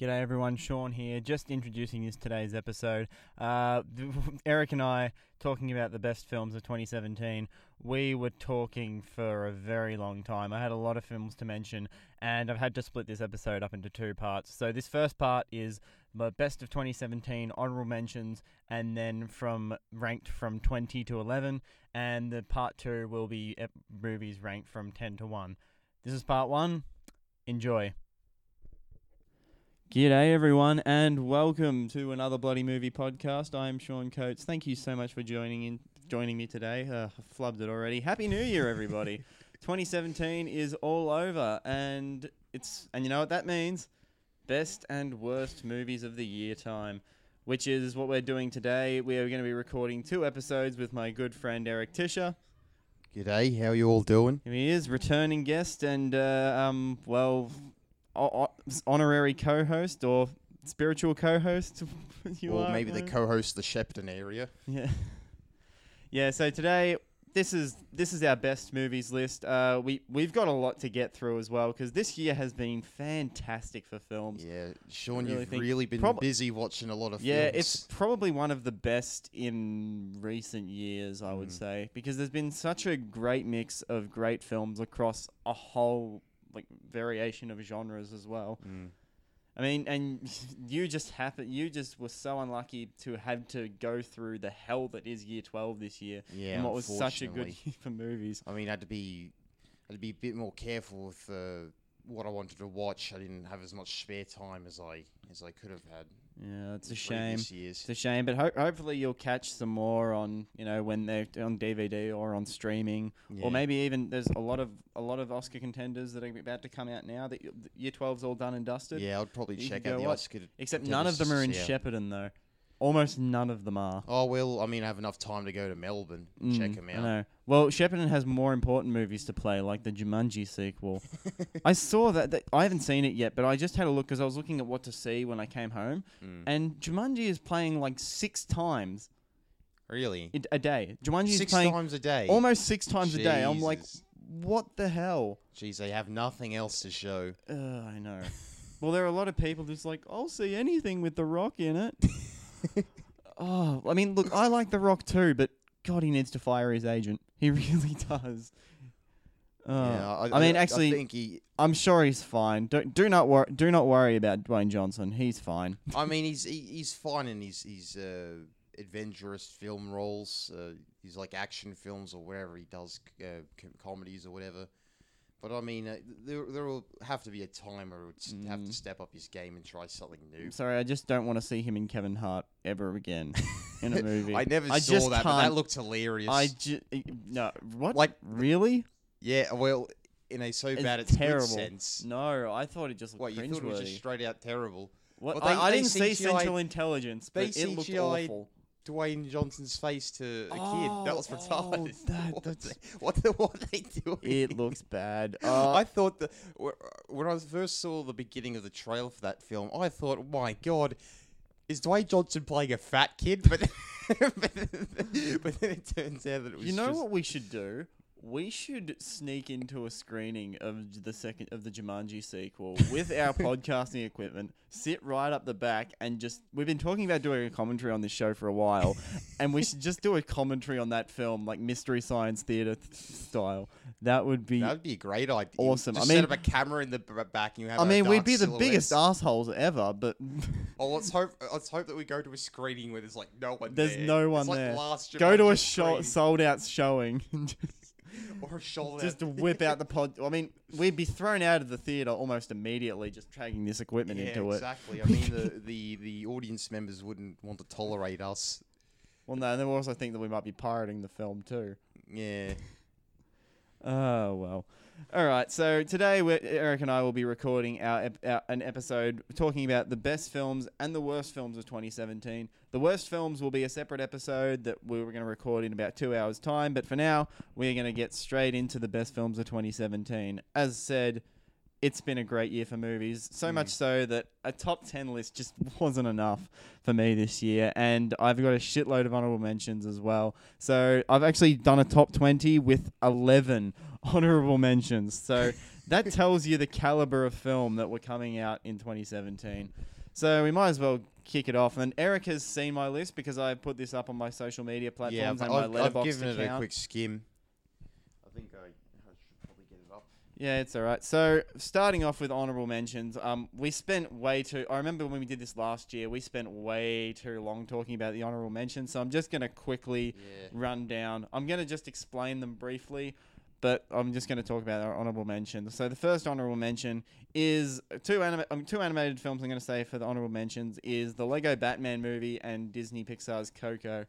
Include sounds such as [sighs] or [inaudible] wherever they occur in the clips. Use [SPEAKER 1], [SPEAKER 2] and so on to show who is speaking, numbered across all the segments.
[SPEAKER 1] G'day everyone, Sean here. Just introducing this today's episode. Uh, [laughs] Eric and I talking about the best films of 2017. We were talking for a very long time. I had a lot of films to mention, and I've had to split this episode up into two parts. So this first part is the best of 2017 honorable mentions, and then from ranked from 20 to 11, and the part two will be movies ranked from 10 to 1. This is part one. Enjoy. G'day, everyone, and welcome to another Bloody Movie podcast. I am Sean Coates. Thank you so much for joining in, joining me today. Uh, I've flubbed it already. Happy New Year, everybody! [laughs] 2017 is all over, and it's and you know what that means? Best and worst movies of the year time, which is what we're doing today. We are going to be recording two episodes with my good friend Eric Tischer.
[SPEAKER 2] G'day, how are you all doing?
[SPEAKER 1] He is returning guest and uh, um well o- honorary co-host or spiritual co-host. [laughs] you
[SPEAKER 2] or
[SPEAKER 1] are,
[SPEAKER 2] maybe the
[SPEAKER 1] uh,
[SPEAKER 2] co-host the Shepparton area. [laughs]
[SPEAKER 1] yeah. Yeah, so today this is this is our best movies list. Uh, we we've got a lot to get through as well because this year has been fantastic for films.
[SPEAKER 2] Yeah, Sean,
[SPEAKER 1] really
[SPEAKER 2] you've really been
[SPEAKER 1] prob-
[SPEAKER 2] busy watching a lot of films.
[SPEAKER 1] Yeah,
[SPEAKER 2] films.
[SPEAKER 1] it's probably one of the best in recent years, I would
[SPEAKER 2] Mm.
[SPEAKER 1] say, because there's been such a great mix of great films across a whole like variation of genres as well.
[SPEAKER 2] Mm.
[SPEAKER 1] I mean, and [laughs] you just happen you just were so unlucky to have to go through the hell that is Year Twelve this year,
[SPEAKER 2] Yeah,
[SPEAKER 1] and what was such a good [laughs] year for movies.
[SPEAKER 2] I mean, I had to be, I had to be a bit more careful with uh, what I wanted to watch. I didn't have as much spare time as I as I could have had.
[SPEAKER 1] Yeah, it's a shame. It's a shame, but ho- hopefully you'll catch some more on you know when they're on DVD or on streaming,
[SPEAKER 2] Yeah.
[SPEAKER 1] or maybe even there's a lot of a lot of Oscar contenders that are about to come out now that y- Year 12's all done and dusted.
[SPEAKER 2] Yeah, I'd probably
[SPEAKER 1] You
[SPEAKER 2] check out the
[SPEAKER 1] watch-
[SPEAKER 2] Oscar.
[SPEAKER 1] Except none of them are in
[SPEAKER 2] just-
[SPEAKER 1] Shepparton though. Almost none of them are.
[SPEAKER 2] Oh well, I mean, I have enough time to go to Melbourne, check
[SPEAKER 1] Mm,
[SPEAKER 2] them
[SPEAKER 1] I
[SPEAKER 2] out.
[SPEAKER 1] know. Well, Shepparton has more important movies to play, like the Jumanji sequel. [laughs] I saw that, that. I haven't seen it yet, but I just had a look because I was looking at what to see when I came home,
[SPEAKER 2] Mm.
[SPEAKER 1] and Jumanji is playing like six times
[SPEAKER 2] Really?
[SPEAKER 1] a day. Jumanji is
[SPEAKER 2] Six
[SPEAKER 1] playing
[SPEAKER 2] times a day.
[SPEAKER 1] almost six times a day. I'm like,
[SPEAKER 2] Jesus.
[SPEAKER 1] what the hell?
[SPEAKER 2] Jeez, they have nothing else to show.
[SPEAKER 1] Uh, I know. well, there are a lot of people just like, I'll see anything with The Rock in it. [laughs] [laughs] oh, I mean, look, I like The Rock too, but God, he needs to fire his agent. He [laughs] really does. Uh,
[SPEAKER 2] yeah,
[SPEAKER 1] I, mean, actually,
[SPEAKER 2] I think he.
[SPEAKER 1] I'm sure he's fine. Don't do not wor- do not worry about Dwayne Johnson. He's fine. [laughs]
[SPEAKER 2] I mean, he's he, he's fine in his his uh, adventurous film roles. Uh, he's like action films or whatever he does uh, com- comedies or whatever. But I mean, uh, there there will have to be a time where he would have
[SPEAKER 1] Mm.
[SPEAKER 2] to step up his game and try something new.
[SPEAKER 1] I'm sorry, I just don't want to see him and Kevin Hart ever again [laughs] in a movie.
[SPEAKER 2] I never
[SPEAKER 1] I
[SPEAKER 2] saw
[SPEAKER 1] just
[SPEAKER 2] that, but that
[SPEAKER 1] can't-
[SPEAKER 2] looked hilarious.
[SPEAKER 1] I ju- no what
[SPEAKER 2] Like-
[SPEAKER 1] really
[SPEAKER 2] yeah, well, in a so
[SPEAKER 1] It's
[SPEAKER 2] bad it's
[SPEAKER 1] terrible.
[SPEAKER 2] good sense.
[SPEAKER 1] no I thought it just
[SPEAKER 2] What you thought it was
[SPEAKER 1] cringeworthy.
[SPEAKER 2] just straight out terrible?
[SPEAKER 1] What
[SPEAKER 2] Well,
[SPEAKER 1] I,
[SPEAKER 2] they-
[SPEAKER 1] I
[SPEAKER 2] they
[SPEAKER 1] didn't see
[SPEAKER 2] CGI
[SPEAKER 1] Central Intelligence,
[SPEAKER 2] they
[SPEAKER 1] but it looked awful.
[SPEAKER 2] Dwayne Johnson's face to a
[SPEAKER 1] Oh,
[SPEAKER 2] kid. That was
[SPEAKER 1] oh,
[SPEAKER 2] retarded.
[SPEAKER 1] that- [laughs]
[SPEAKER 2] what,
[SPEAKER 1] that's-
[SPEAKER 2] what, the, what are they doing?
[SPEAKER 1] It looks bad. [laughs] Uh,
[SPEAKER 2] I thought that when I first saw the beginning of the trailer for that film, I thought, my God, is Dwayne Johnson playing a fat kid? [laughs] But, but, but then it turns out that it was
[SPEAKER 1] you know
[SPEAKER 2] just,
[SPEAKER 1] what we should do? We should sneak into a screening of the second of the Jumanji sequel with our [laughs] podcasting equipment, sit right up the back, and just we've been talking about doing a commentary on this show for a while, [laughs] and we should just do a commentary on that film, like Mystery Science Theater th- style. That would be.
[SPEAKER 2] That would be a great idea.
[SPEAKER 1] Awesome.
[SPEAKER 2] Just
[SPEAKER 1] I mean-
[SPEAKER 2] set up a camera in the b- back and you have
[SPEAKER 1] I mean, we'd be the biggest assholes ever, but [laughs]
[SPEAKER 2] Oh, let's hope. Let's hope that we go to a screening where there's like no one.
[SPEAKER 1] There's
[SPEAKER 2] there.
[SPEAKER 1] no one
[SPEAKER 2] it's like
[SPEAKER 1] there.
[SPEAKER 2] Last
[SPEAKER 1] go to a show, sold out showing.
[SPEAKER 2] Or a shoulder.
[SPEAKER 1] just to whip out the pod. I mean, we'd be thrown out of the theater almost immediately just dragging this equipment
[SPEAKER 2] yeah,
[SPEAKER 1] into it.
[SPEAKER 2] exactly. I mean, the, the the audience members wouldn't want to tolerate us.
[SPEAKER 1] Well, no, and then we also think that we might be pirating the film too.
[SPEAKER 2] Yeah.
[SPEAKER 1] Oh well. All right. So today, Eric and I will be recording our, our an episode talking about the best films and the worst films of 2017. The worst films will be a separate episode that we were going to record in about two hours' time. But for now, we're going to get straight into the best films of 2017. As said, it's been a great year for movies. So mm. much so that a top 10 list just [laughs] wasn't enough for me this year. And I've got a shitload of honorable mentions as well. So I've actually done a top 20 with 11 [laughs] honorable mentions. So [laughs] that tells you the caliber of film that were coming out in 2017. So we might as well kick it off. And Eric has seen my list because I put this up on my social media
[SPEAKER 2] yeah,
[SPEAKER 1] platforms
[SPEAKER 2] I've,
[SPEAKER 1] my
[SPEAKER 2] I've, I've
[SPEAKER 1] letterbox
[SPEAKER 2] given it a quick skim. I think I, I should probably get it up.
[SPEAKER 1] Yeah, it's all right. So starting off with honorable mentions, um, we spent way too. I remember when we did this last year, we spent way too long talking about the honorable mentions. So I'm just gonna quickly
[SPEAKER 2] Yeah.
[SPEAKER 1] run down. I'm gonna just explain them briefly, but I'm just gonna talk about our honorable mentions. So the first honorable mention is two anima- um, two animated films. I'm gonna say for the honorable mentions is the Lego Batman movie and Disney Pixar's Coco.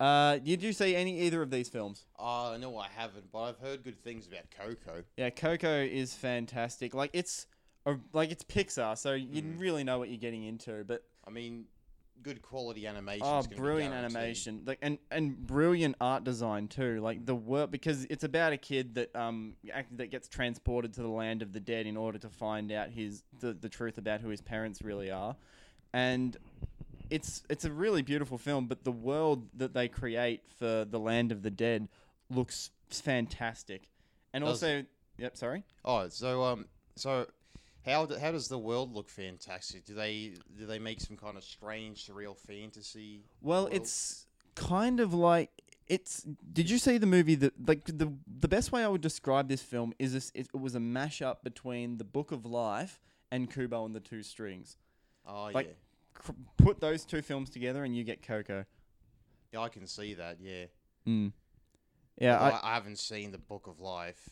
[SPEAKER 1] Uh, did you see any either of these films?
[SPEAKER 2] Uh, no, I haven't, but I've heard good things about Coco.
[SPEAKER 1] Yeah, Coco is fantastic. Like it's a, like it's Pixar, so you
[SPEAKER 2] Mm.
[SPEAKER 1] really know what you're getting into. But
[SPEAKER 2] I mean, good quality animation.
[SPEAKER 1] oh, brilliant animation, like and and brilliant art design too. Like the work because it's about a kid that um act- that gets transported to the land of the dead in order to find out his the, the truth about who his parents really are, and it's it's a really beautiful film. But the world that they create for the land of the dead looks fantastic, and
[SPEAKER 2] Does
[SPEAKER 1] also yep, sorry.
[SPEAKER 2] Oh, so um, so how d- how does the world look fantastic? Do they do they make some kind of strange, surreal fantasy?
[SPEAKER 1] Well,
[SPEAKER 2] world?
[SPEAKER 1] it's kind of like it's. Did you see the movie that like the the best way I would describe this film is this? It, it was a mashup between The Book of Life and Kubo and the Two Strings.
[SPEAKER 2] Oh
[SPEAKER 1] like-
[SPEAKER 2] yeah,
[SPEAKER 1] Cr- put those two films together and you get Coco.
[SPEAKER 2] yeah, I can see that. Yeah,
[SPEAKER 1] Mm. Yeah,
[SPEAKER 2] Although
[SPEAKER 1] I,
[SPEAKER 2] I, haven't seen the Book of Life,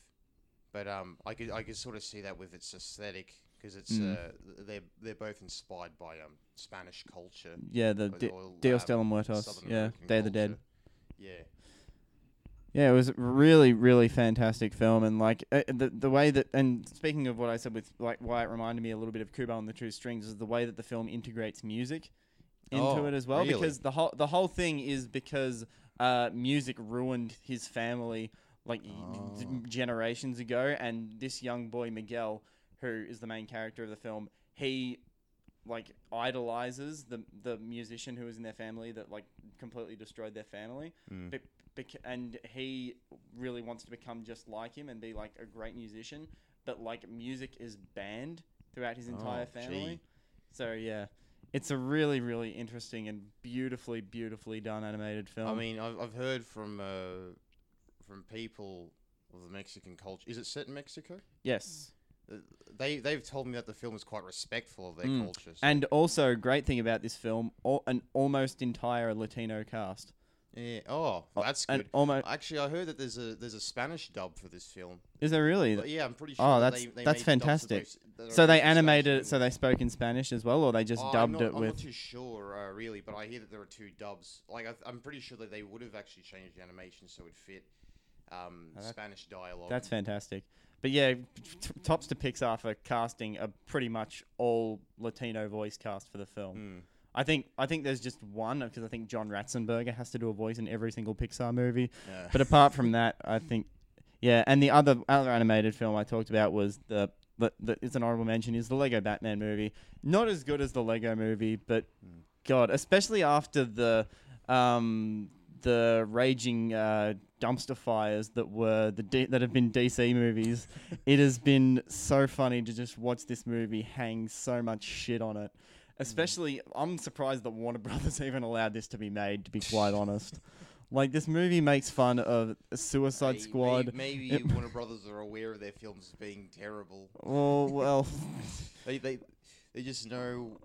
[SPEAKER 2] but um, I could I could sort of see that with its aesthetic because it's
[SPEAKER 1] Mm.
[SPEAKER 2] uh they're they're both inspired by um Spanish culture.
[SPEAKER 1] yeah, the
[SPEAKER 2] or-
[SPEAKER 1] Di-
[SPEAKER 2] or,
[SPEAKER 1] Dios
[SPEAKER 2] um,
[SPEAKER 1] de los Muertos.
[SPEAKER 2] Southern
[SPEAKER 1] Yeah,
[SPEAKER 2] American
[SPEAKER 1] Day of the Dead.
[SPEAKER 2] culture. Yeah.
[SPEAKER 1] Yeah, it was a really, really fantastic film, and like uh, the the way that, and speaking of what I said with like why it reminded me a little bit of Kubo and the Two Strings is the way that the film integrates music into
[SPEAKER 2] Oh,
[SPEAKER 1] it as well,
[SPEAKER 2] really?
[SPEAKER 1] because the whole the whole thing is because uh, music ruined his family like d-
[SPEAKER 2] Oh.
[SPEAKER 1] generations ago, and this young boy Miguel, who is the main character of the film, he like idolizes the the musician who was in their family that like completely destroyed their family
[SPEAKER 2] Mm.
[SPEAKER 1] Bec- and he really wants to become just like him and be like a great musician but like music is banned throughout his entire
[SPEAKER 2] Oh,
[SPEAKER 1] family
[SPEAKER 2] gee.
[SPEAKER 1] so yeah it's a really really interesting and beautifully beautifully done animated film
[SPEAKER 2] I mean, I've, I've heard from uh, from people of the Mexican culture. Is it set in Mexico?
[SPEAKER 1] yes
[SPEAKER 2] Uh, They they've told me that the film is quite respectful of their
[SPEAKER 1] Mm.
[SPEAKER 2] culture. so-
[SPEAKER 1] and also great thing about this film al- an almost entire latino cast
[SPEAKER 2] yeah, oh,
[SPEAKER 1] Uh,
[SPEAKER 2] that's
[SPEAKER 1] and
[SPEAKER 2] good.
[SPEAKER 1] almost
[SPEAKER 2] Actually, I heard that there's a there's a Spanish dub for this film.
[SPEAKER 1] is there really
[SPEAKER 2] But yeah, I'm pretty sure.
[SPEAKER 1] Oh,
[SPEAKER 2] that
[SPEAKER 1] that's-
[SPEAKER 2] they, they
[SPEAKER 1] that's
[SPEAKER 2] made dubs
[SPEAKER 1] fantastic.
[SPEAKER 2] those- that are
[SPEAKER 1] so they animated it so they spoke in spanish as well or they just
[SPEAKER 2] Oh, I'm
[SPEAKER 1] dubbed
[SPEAKER 2] not-
[SPEAKER 1] it
[SPEAKER 2] I'm
[SPEAKER 1] with
[SPEAKER 2] not too sure, uh, really, but I hear that there are two dubs. Like, I, I'm pretty sure that they would have actually changed the animation so it fit um,
[SPEAKER 1] Oh, that-
[SPEAKER 2] Spanish dialogue.
[SPEAKER 1] That's fantastic. But yeah, t- tops to Pixar for casting a pretty much all Latino voice cast for the film.
[SPEAKER 2] Mm.
[SPEAKER 1] I think I think there's just one because I think John Ratzenberger has to do a voice in every single Pixar movie.
[SPEAKER 2] Yeah.
[SPEAKER 1] But apart from that, I think yeah. And the other other animated film I talked about was the. the, the it's an honorable mention is the Lego Batman movie. Not as good as the Lego movie, but
[SPEAKER 2] Mm.
[SPEAKER 1] God, especially after the um, the raging uh, dumpster fires that were the D- that have been DC movies, [laughs] it has been so funny to just watch this movie hang so much shit on it. Especially, I'm surprised that Warner [laughs] Brothers even allowed this to be made. To be [laughs] quite honest, like this movie makes fun of Suicide
[SPEAKER 2] May-
[SPEAKER 1] Squad.
[SPEAKER 2] may- Maybe,
[SPEAKER 1] It-
[SPEAKER 2] Warner Brothers are aware of their films being terrible.
[SPEAKER 1] Oh [laughs] well,
[SPEAKER 2] They they they just know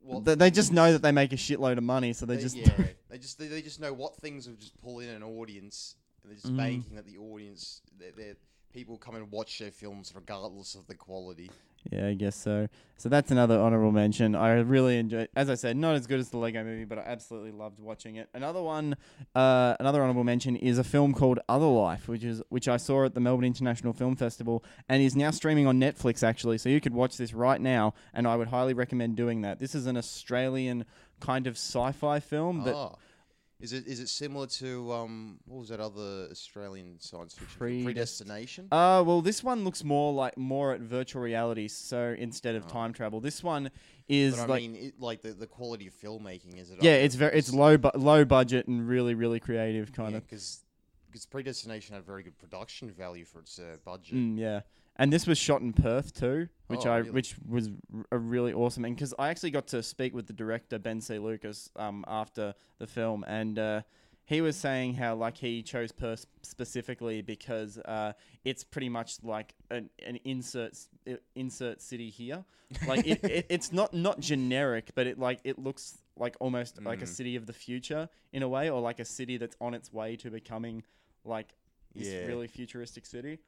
[SPEAKER 2] what
[SPEAKER 1] they, they just know that they make a shitload of money, so they, just
[SPEAKER 2] yeah they just they, they just know what things will just pull in an audience, and they're just
[SPEAKER 1] Mhm.
[SPEAKER 2] banking that the audience that that people come and watch their films regardless of the quality.
[SPEAKER 1] Yeah, I guess so. So that's another honorable mention. I really enjoyed. As I said, not as good as the Lego Movie, but I absolutely loved watching it. Another one, uh, another honorable mention is a film called Other Life, which is which I saw at the Melbourne International Film Festival and is now streaming on Netflix. Actually, so you could watch this right now, and I would highly recommend doing that. This is an Australian kind of sci-fi film that
[SPEAKER 2] Ah. Is it is it similar to um what was that other Australian science fiction?
[SPEAKER 1] Predest-
[SPEAKER 2] Predestination?
[SPEAKER 1] Uh, well, this one looks more like more at virtual reality. So instead of
[SPEAKER 2] Oh.
[SPEAKER 1] time travel, this one is
[SPEAKER 2] but I
[SPEAKER 1] like
[SPEAKER 2] mean, it, like the, the quality of filmmaking is it?
[SPEAKER 1] yeah, it's very it's low bu- low budget and really really creative kind of.
[SPEAKER 2] because Predestination had very good production value for its uh, budget.
[SPEAKER 1] Mm, yeah, and this was shot in Perth too, which
[SPEAKER 2] Oh,
[SPEAKER 1] I
[SPEAKER 2] really?
[SPEAKER 1] which was r- a really awesome. And because I actually got to speak with the director Ben C. Lucas um, after the film, and uh, he was saying how like he chose Perth specifically because uh, it's pretty much like an, an insert s- i- insert city here. [laughs] Like it, it, it's not not generic, but it like it looks like almost like a
[SPEAKER 2] Mm.
[SPEAKER 1] city of the future in a way, or like a city that's on its way to becoming like this
[SPEAKER 2] Yeah.
[SPEAKER 1] really futuristic city,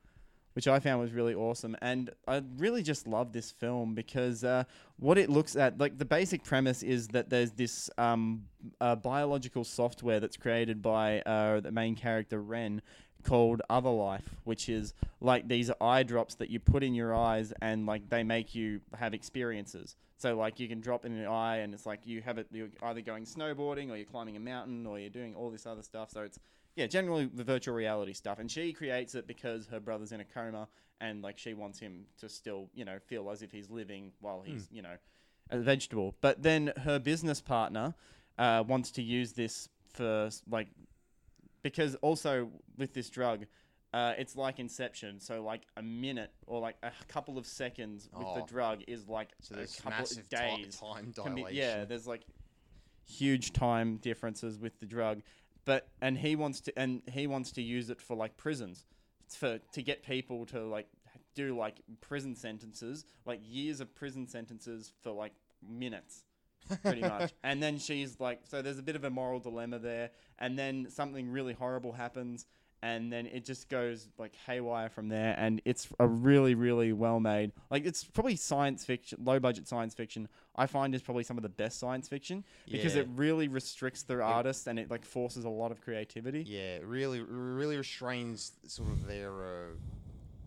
[SPEAKER 1] which I found was really awesome. And I really just love this film because uh, what it looks at, like the basic premise is that there's this um, uh, biological software that's created by uh, the main character Ren called Other Life, which is like these eye drops that you put in your eyes and like they make you have experiences. So like you can drop in an eye and it's like you have it you're either going snowboarding or you're climbing a mountain or you're doing all this other stuff. So it's yeah, generally the virtual reality stuff. And she creates it because her brother's in a coma and like she wants him to still, you know, feel as if he's living while he's, you know, a vegetable. But then her business partner uh, wants to use this for like because also with this drug, uh, it's like Inception. So like a minute or like a couple of seconds with the
[SPEAKER 2] Oh.
[SPEAKER 1] drug is like
[SPEAKER 2] So
[SPEAKER 1] a
[SPEAKER 2] there's
[SPEAKER 1] couple
[SPEAKER 2] massive
[SPEAKER 1] of
[SPEAKER 2] ti-
[SPEAKER 1] days.
[SPEAKER 2] time
[SPEAKER 1] Can be-
[SPEAKER 2] dilation.
[SPEAKER 1] yeah, there's like huge time differences with the drug, but and he wants to and he wants to use it for like prisons, It's for to get people to like do like prison sentences, like years of prison sentences for like minutes pretty [laughs] much. And then she's like, so there's a bit of a moral dilemma there. And then something really horrible happens, and then it just goes like haywire from there. And it's a really, really well made. Like it's probably science fiction, low budget science fiction. I find is probably some of the best science fiction because
[SPEAKER 2] Yeah.
[SPEAKER 1] it really restricts the artist and it like forces a lot of creativity.
[SPEAKER 2] Yeah, it really, really restrains sort of their uh,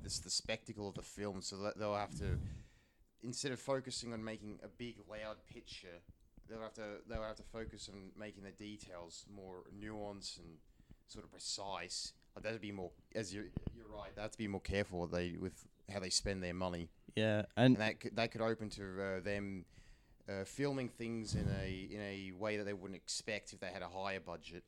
[SPEAKER 2] this the spectacle of the film, so that they'll have to instead of focusing on making a big loud picture, they'll have to they'll have to focus on making the details more nuanced and sort of precise. That'd be more, as you're you're right, they have to be more careful with they with how they spend their money,
[SPEAKER 1] Yeah,
[SPEAKER 2] and
[SPEAKER 1] and
[SPEAKER 2] that could, that could open to uh, them. Uh, filming things in a in a way that they wouldn't expect if they had a higher budget.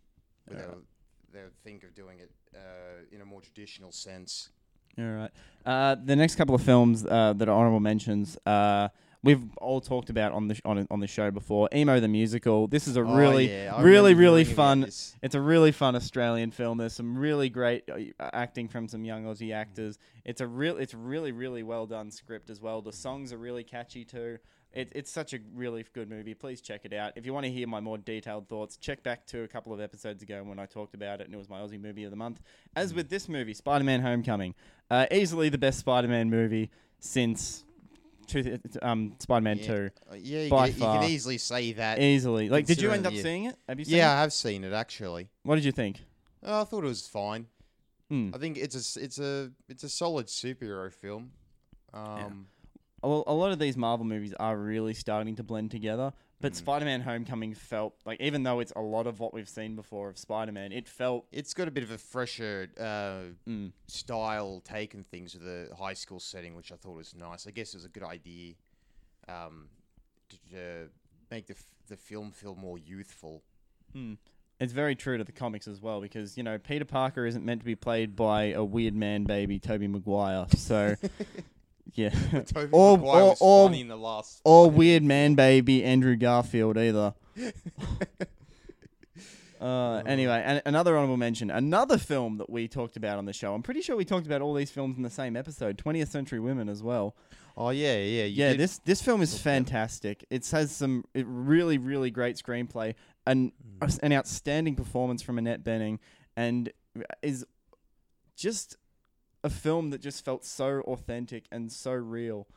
[SPEAKER 1] Yeah.
[SPEAKER 2] they would, they think of doing it uh, in a more traditional sense.
[SPEAKER 1] All right. Uh, the next couple of films uh, that are honorable mentions, uh, we've all talked about on the sh- on on the show before. Emo the musical. This is a
[SPEAKER 2] Oh,
[SPEAKER 1] really,
[SPEAKER 2] yeah,
[SPEAKER 1] really, really fun. It's a really fun Australian film. There's some really great uh, acting from some young Aussie actors. It's a real, it's really, really well done script as well. The songs are really catchy too. It, it's such a really good movie. Please check it out. If you want to hear my more detailed thoughts, check back to a couple of episodes ago when I talked about it, and it was my Aussie movie of the month. As with this movie, Spider-Man: Homecoming, uh, easily the best Spider-Man movie since two, um, Spider-Man
[SPEAKER 2] Yeah.
[SPEAKER 1] Two.
[SPEAKER 2] Uh, yeah, you,
[SPEAKER 1] by
[SPEAKER 2] can, you
[SPEAKER 1] far.
[SPEAKER 2] can easily say that.
[SPEAKER 1] Easily. Like, did you end up
[SPEAKER 2] considering-
[SPEAKER 1] seeing it? Have you seen
[SPEAKER 2] yeah,
[SPEAKER 1] it?
[SPEAKER 2] I have seen it actually.
[SPEAKER 1] What did you think?
[SPEAKER 2] Oh, I thought it was fine.
[SPEAKER 1] Hmm.
[SPEAKER 2] I think it's a it's a it's a solid superhero film. Um,
[SPEAKER 1] Well, a lot of these Marvel movies are really starting to blend together. But
[SPEAKER 2] Mm.
[SPEAKER 1] Spider-Man: Homecoming felt like, even though it's a lot of what we've seen before of Spider-Man, it felt.
[SPEAKER 2] It's got a bit of a fresher uh,
[SPEAKER 1] Mm,
[SPEAKER 2] style take on things with a high school setting, which I thought was nice. I guess it was a good idea um, to uh, make the f- the film feel more youthful.
[SPEAKER 1] mm. It's very true to the comics as well because you know Peter Parker isn't meant to be played by a weird man baby Tobey Maguire, so [laughs] yeah, [laughs]
[SPEAKER 2] Tobey
[SPEAKER 1] Or-
[SPEAKER 2] Maguire
[SPEAKER 1] or-
[SPEAKER 2] was
[SPEAKER 1] or-
[SPEAKER 2] funny in the last.
[SPEAKER 1] or weird man baby Andrew Garfield either. [laughs] Uh, anyway, and another honorable mention, another film that we talked about on the show. I'm pretty sure we talked about all these films in the same episode, 20th Century Women as well.
[SPEAKER 2] Oh yeah, yeah, you
[SPEAKER 1] yeah,
[SPEAKER 2] did-
[SPEAKER 1] this this film is
[SPEAKER 2] talk about it.
[SPEAKER 1] fantastic. It has some it really really great screenplay and
[SPEAKER 2] Mm.
[SPEAKER 1] an outstanding performance from Annette Bening, and is just a film that just felt so authentic and so real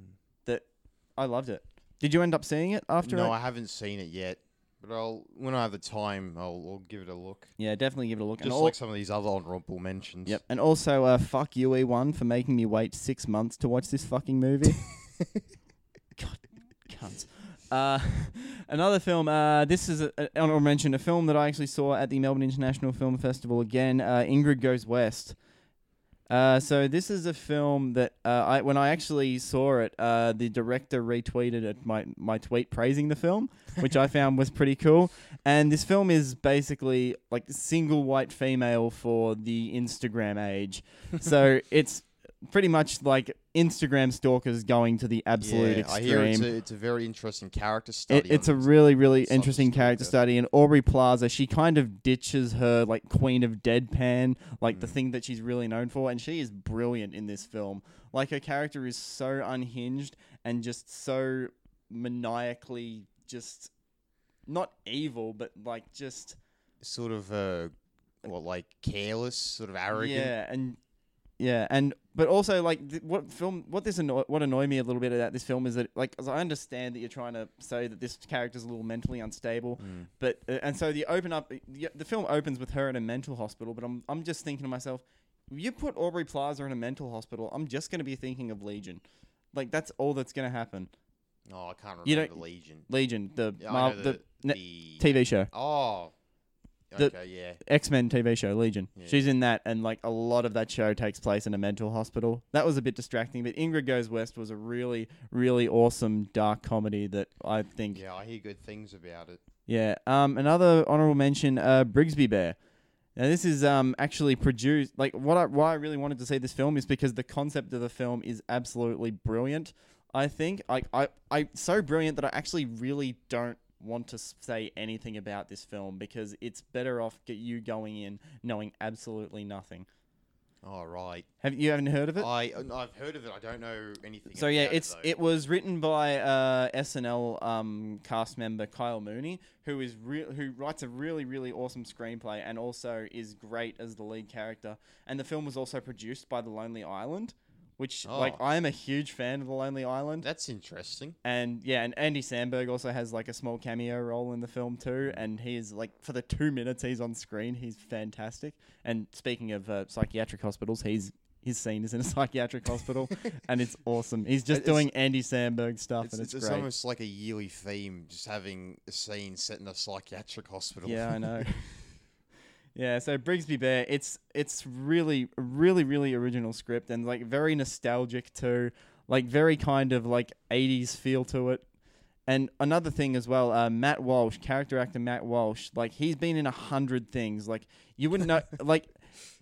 [SPEAKER 2] Mm.
[SPEAKER 1] that I loved it. Did you end up seeing it after?
[SPEAKER 2] No? I haven't seen it yet, but I'll when I have the time, I'll, I'll give it a look.
[SPEAKER 1] yeah, definitely give it a look.
[SPEAKER 2] Just
[SPEAKER 1] al-
[SPEAKER 2] like some of these other honorable mentions.
[SPEAKER 1] Yep, and also uh, fuck you, E1, for making me wait six months to watch this fucking movie. [laughs] God, cunts. Uh, [laughs] another film. Uh, this is a, a honorable mention. A film that I actually saw at the Melbourne International Film Festival again. Uh, Ingrid Goes West. Uh, so this is a film that uh, I when I actually saw it, uh, the director retweeted it, my my tweet praising the film, which I found was pretty cool. And this film is basically like single white female for the Instagram age. so [laughs] it's pretty much like Instagram stalkers going to the absolute
[SPEAKER 2] yeah, I hear
[SPEAKER 1] extreme.
[SPEAKER 2] it's a, it's a very interesting character
[SPEAKER 1] It,
[SPEAKER 2] study.
[SPEAKER 1] it's a really, really interesting character study. And Aubrey Plaza, she kind of ditches her like queen of deadpan, like the
[SPEAKER 2] Mm.
[SPEAKER 1] thing that she's really known for, and she is brilliant in this film. Like her character is so unhinged and just so maniacally just not evil, but like just
[SPEAKER 2] sort of uh, well, like careless, sort of arrogant.
[SPEAKER 1] Yeah, and yeah, and but also like th- what film what this anno- what annoyed me a little bit about this film is that like 'cause I understand that you're trying to say that this character's a little mentally unstable,
[SPEAKER 2] Mm.
[SPEAKER 1] but uh, and so the open up the, the film opens with her in a mental hospital, but I'm I'm just thinking to myself, you put Aubrey Plaza in a mental hospital, I'm just going to be thinking of Legion. Like that's all that's going to happen.
[SPEAKER 2] Oh, I can't
[SPEAKER 1] You
[SPEAKER 2] remember
[SPEAKER 1] don't-
[SPEAKER 2] Legion.
[SPEAKER 1] Legion, the
[SPEAKER 2] Yeah,
[SPEAKER 1] Mar- the,
[SPEAKER 2] the, the
[SPEAKER 1] TV show.
[SPEAKER 2] Oh,
[SPEAKER 1] The-
[SPEAKER 2] okay, yeah.
[SPEAKER 1] X Men TV show Legion.
[SPEAKER 2] Yeah.
[SPEAKER 1] She's in that, and like a lot of that show takes place in a mental hospital. That was a bit distracting, but Ingrid Goes West was a really, really awesome dark comedy that I think. Yeah.
[SPEAKER 2] I hear good things about it. Yeah.
[SPEAKER 1] Um. Another honorable mention, uh, Brigsby Bear. Now this is um actually produced. Like what I why I really wanted to see this film is because the concept of the film is absolutely brilliant. I think I I I so brilliant that I actually really don't want to say anything about this film because it's better off get you going in knowing absolutely nothing.
[SPEAKER 2] All right.
[SPEAKER 1] Have you haven't heard of it?
[SPEAKER 2] I I've heard of it. I don't know anything.
[SPEAKER 1] So yeah, it's
[SPEAKER 2] it,
[SPEAKER 1] it was written by uh, SNL um, cast member Kyle Mooney, who is re- who writes a really really awesome screenplay and also is great as the lead character. And the film was also produced by The Lonely Island, which like
[SPEAKER 2] Oh.
[SPEAKER 1] I am a huge fan of The Lonely Island.
[SPEAKER 2] That's interesting.
[SPEAKER 1] And yeah, and Andy Samberg also has like a small cameo role in the film too. And he's like for the two minutes he's on screen, he's fantastic. And speaking of uh, psychiatric hospitals, he's his scene is in a [laughs] psychiatric hospital, [laughs] and it's awesome. He's just
[SPEAKER 2] It's-
[SPEAKER 1] doing Andy Samberg stuff,
[SPEAKER 2] It's,
[SPEAKER 1] and
[SPEAKER 2] it's,
[SPEAKER 1] it's,
[SPEAKER 2] it's
[SPEAKER 1] great.
[SPEAKER 2] almost like a yearly theme, just having a scene set in a psychiatric hospital.
[SPEAKER 1] Yeah, I know. [laughs] yeah, so Brigsby Bear, it's it's really really really original script and like very nostalgic too, like very kind of like 80s feel to it. And another thing as well, uh, Matt Walsh, character actor Matt Walsh, like he's been in a hundred things. Like you wouldn't know, [laughs] like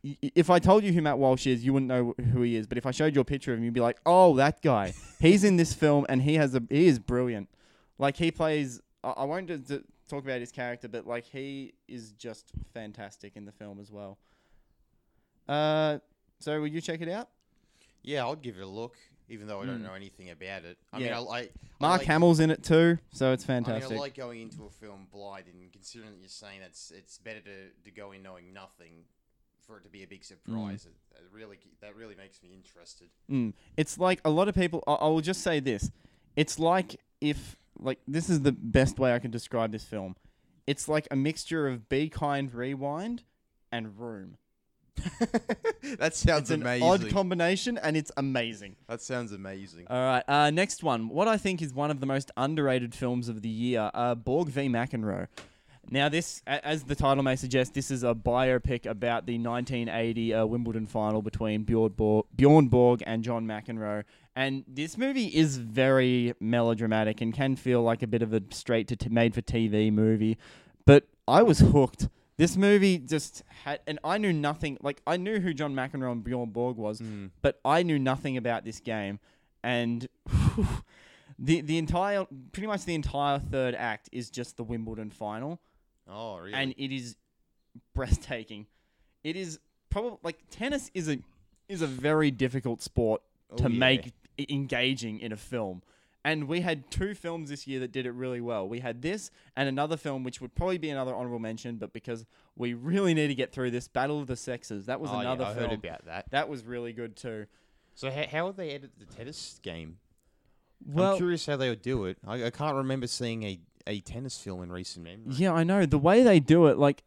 [SPEAKER 1] y- if I told you who Matt Walsh is, you wouldn't know who he is. But if I showed you a picture of him, you'd be like, "Oh, that guy. He's in this film, and he has a he is brilliant. Like he plays. I, I won't d- d- talk about his character, but like he is just fantastic in the film as well. Uh, so will you check it out?
[SPEAKER 2] Yeah, I'll give it a look, even though I don't
[SPEAKER 1] Mm.
[SPEAKER 2] know anything about it. I
[SPEAKER 1] Yeah.
[SPEAKER 2] mean, I, I I
[SPEAKER 1] Mark
[SPEAKER 2] like,
[SPEAKER 1] Hamill's in it too, so it's
[SPEAKER 2] I mean,
[SPEAKER 1] fantastic.
[SPEAKER 2] I like going into a film blind, and considering that you're saying that's it's better to, to go in knowing nothing for it to be a big surprise. It, it really that really makes me interested.
[SPEAKER 1] Mm. It's like a lot of people. I, I will just say this: it's like if like this is the best way I can describe this film. It's like a mixture of Be Kind Rewind and Room. [laughs]
[SPEAKER 2] that sounds
[SPEAKER 1] It's an odd combination, and it's amazing.
[SPEAKER 2] that sounds amazing.
[SPEAKER 1] All right, uh, next one. What I think is one of the most underrated films of the year, uh, Borg v McEnroe. Now, this, as the title may suggest, this is a biopic about the 1980 uh, Wimbledon final between Bjorn Borg, Bjorn Borg and John McEnroe. And this movie is very melodramatic and can feel like a bit of a straight to t- made for TV movie. But I was hooked. This movie just had, and I knew nothing. Like I knew who John McEnroe and Bjorn Borg was,
[SPEAKER 2] Mm.
[SPEAKER 1] but I knew nothing about this game, and [laughs] the the entire pretty much the entire third act is just the Wimbledon final,
[SPEAKER 2] Oh, really?
[SPEAKER 1] and it is breathtaking. It is probably like tennis is a is a very difficult sport
[SPEAKER 2] Oh,
[SPEAKER 1] to
[SPEAKER 2] yeah.
[SPEAKER 1] make engaging in a film. And we had two films this year that did it really well. We had this and another film, which would probably be another honorable mention, but because we really need to get through this, Battle of the Sexes. That was
[SPEAKER 2] Oh, yeah,
[SPEAKER 1] another
[SPEAKER 2] I
[SPEAKER 1] film
[SPEAKER 2] heard about that.
[SPEAKER 1] that was really good too.
[SPEAKER 2] So how how would they edit the tennis game?
[SPEAKER 1] Well,
[SPEAKER 2] I'm curious how they would do it. I, I can't remember seeing a, a tennis film in recent memory.
[SPEAKER 1] yeah, I know the way they do it. Like,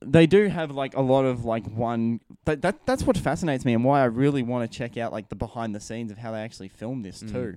[SPEAKER 1] they do have like a lot of like one. That, that that's what fascinates me and why I really want to check out like the behind the scenes of how they actually filmed this
[SPEAKER 2] Mm.
[SPEAKER 1] too,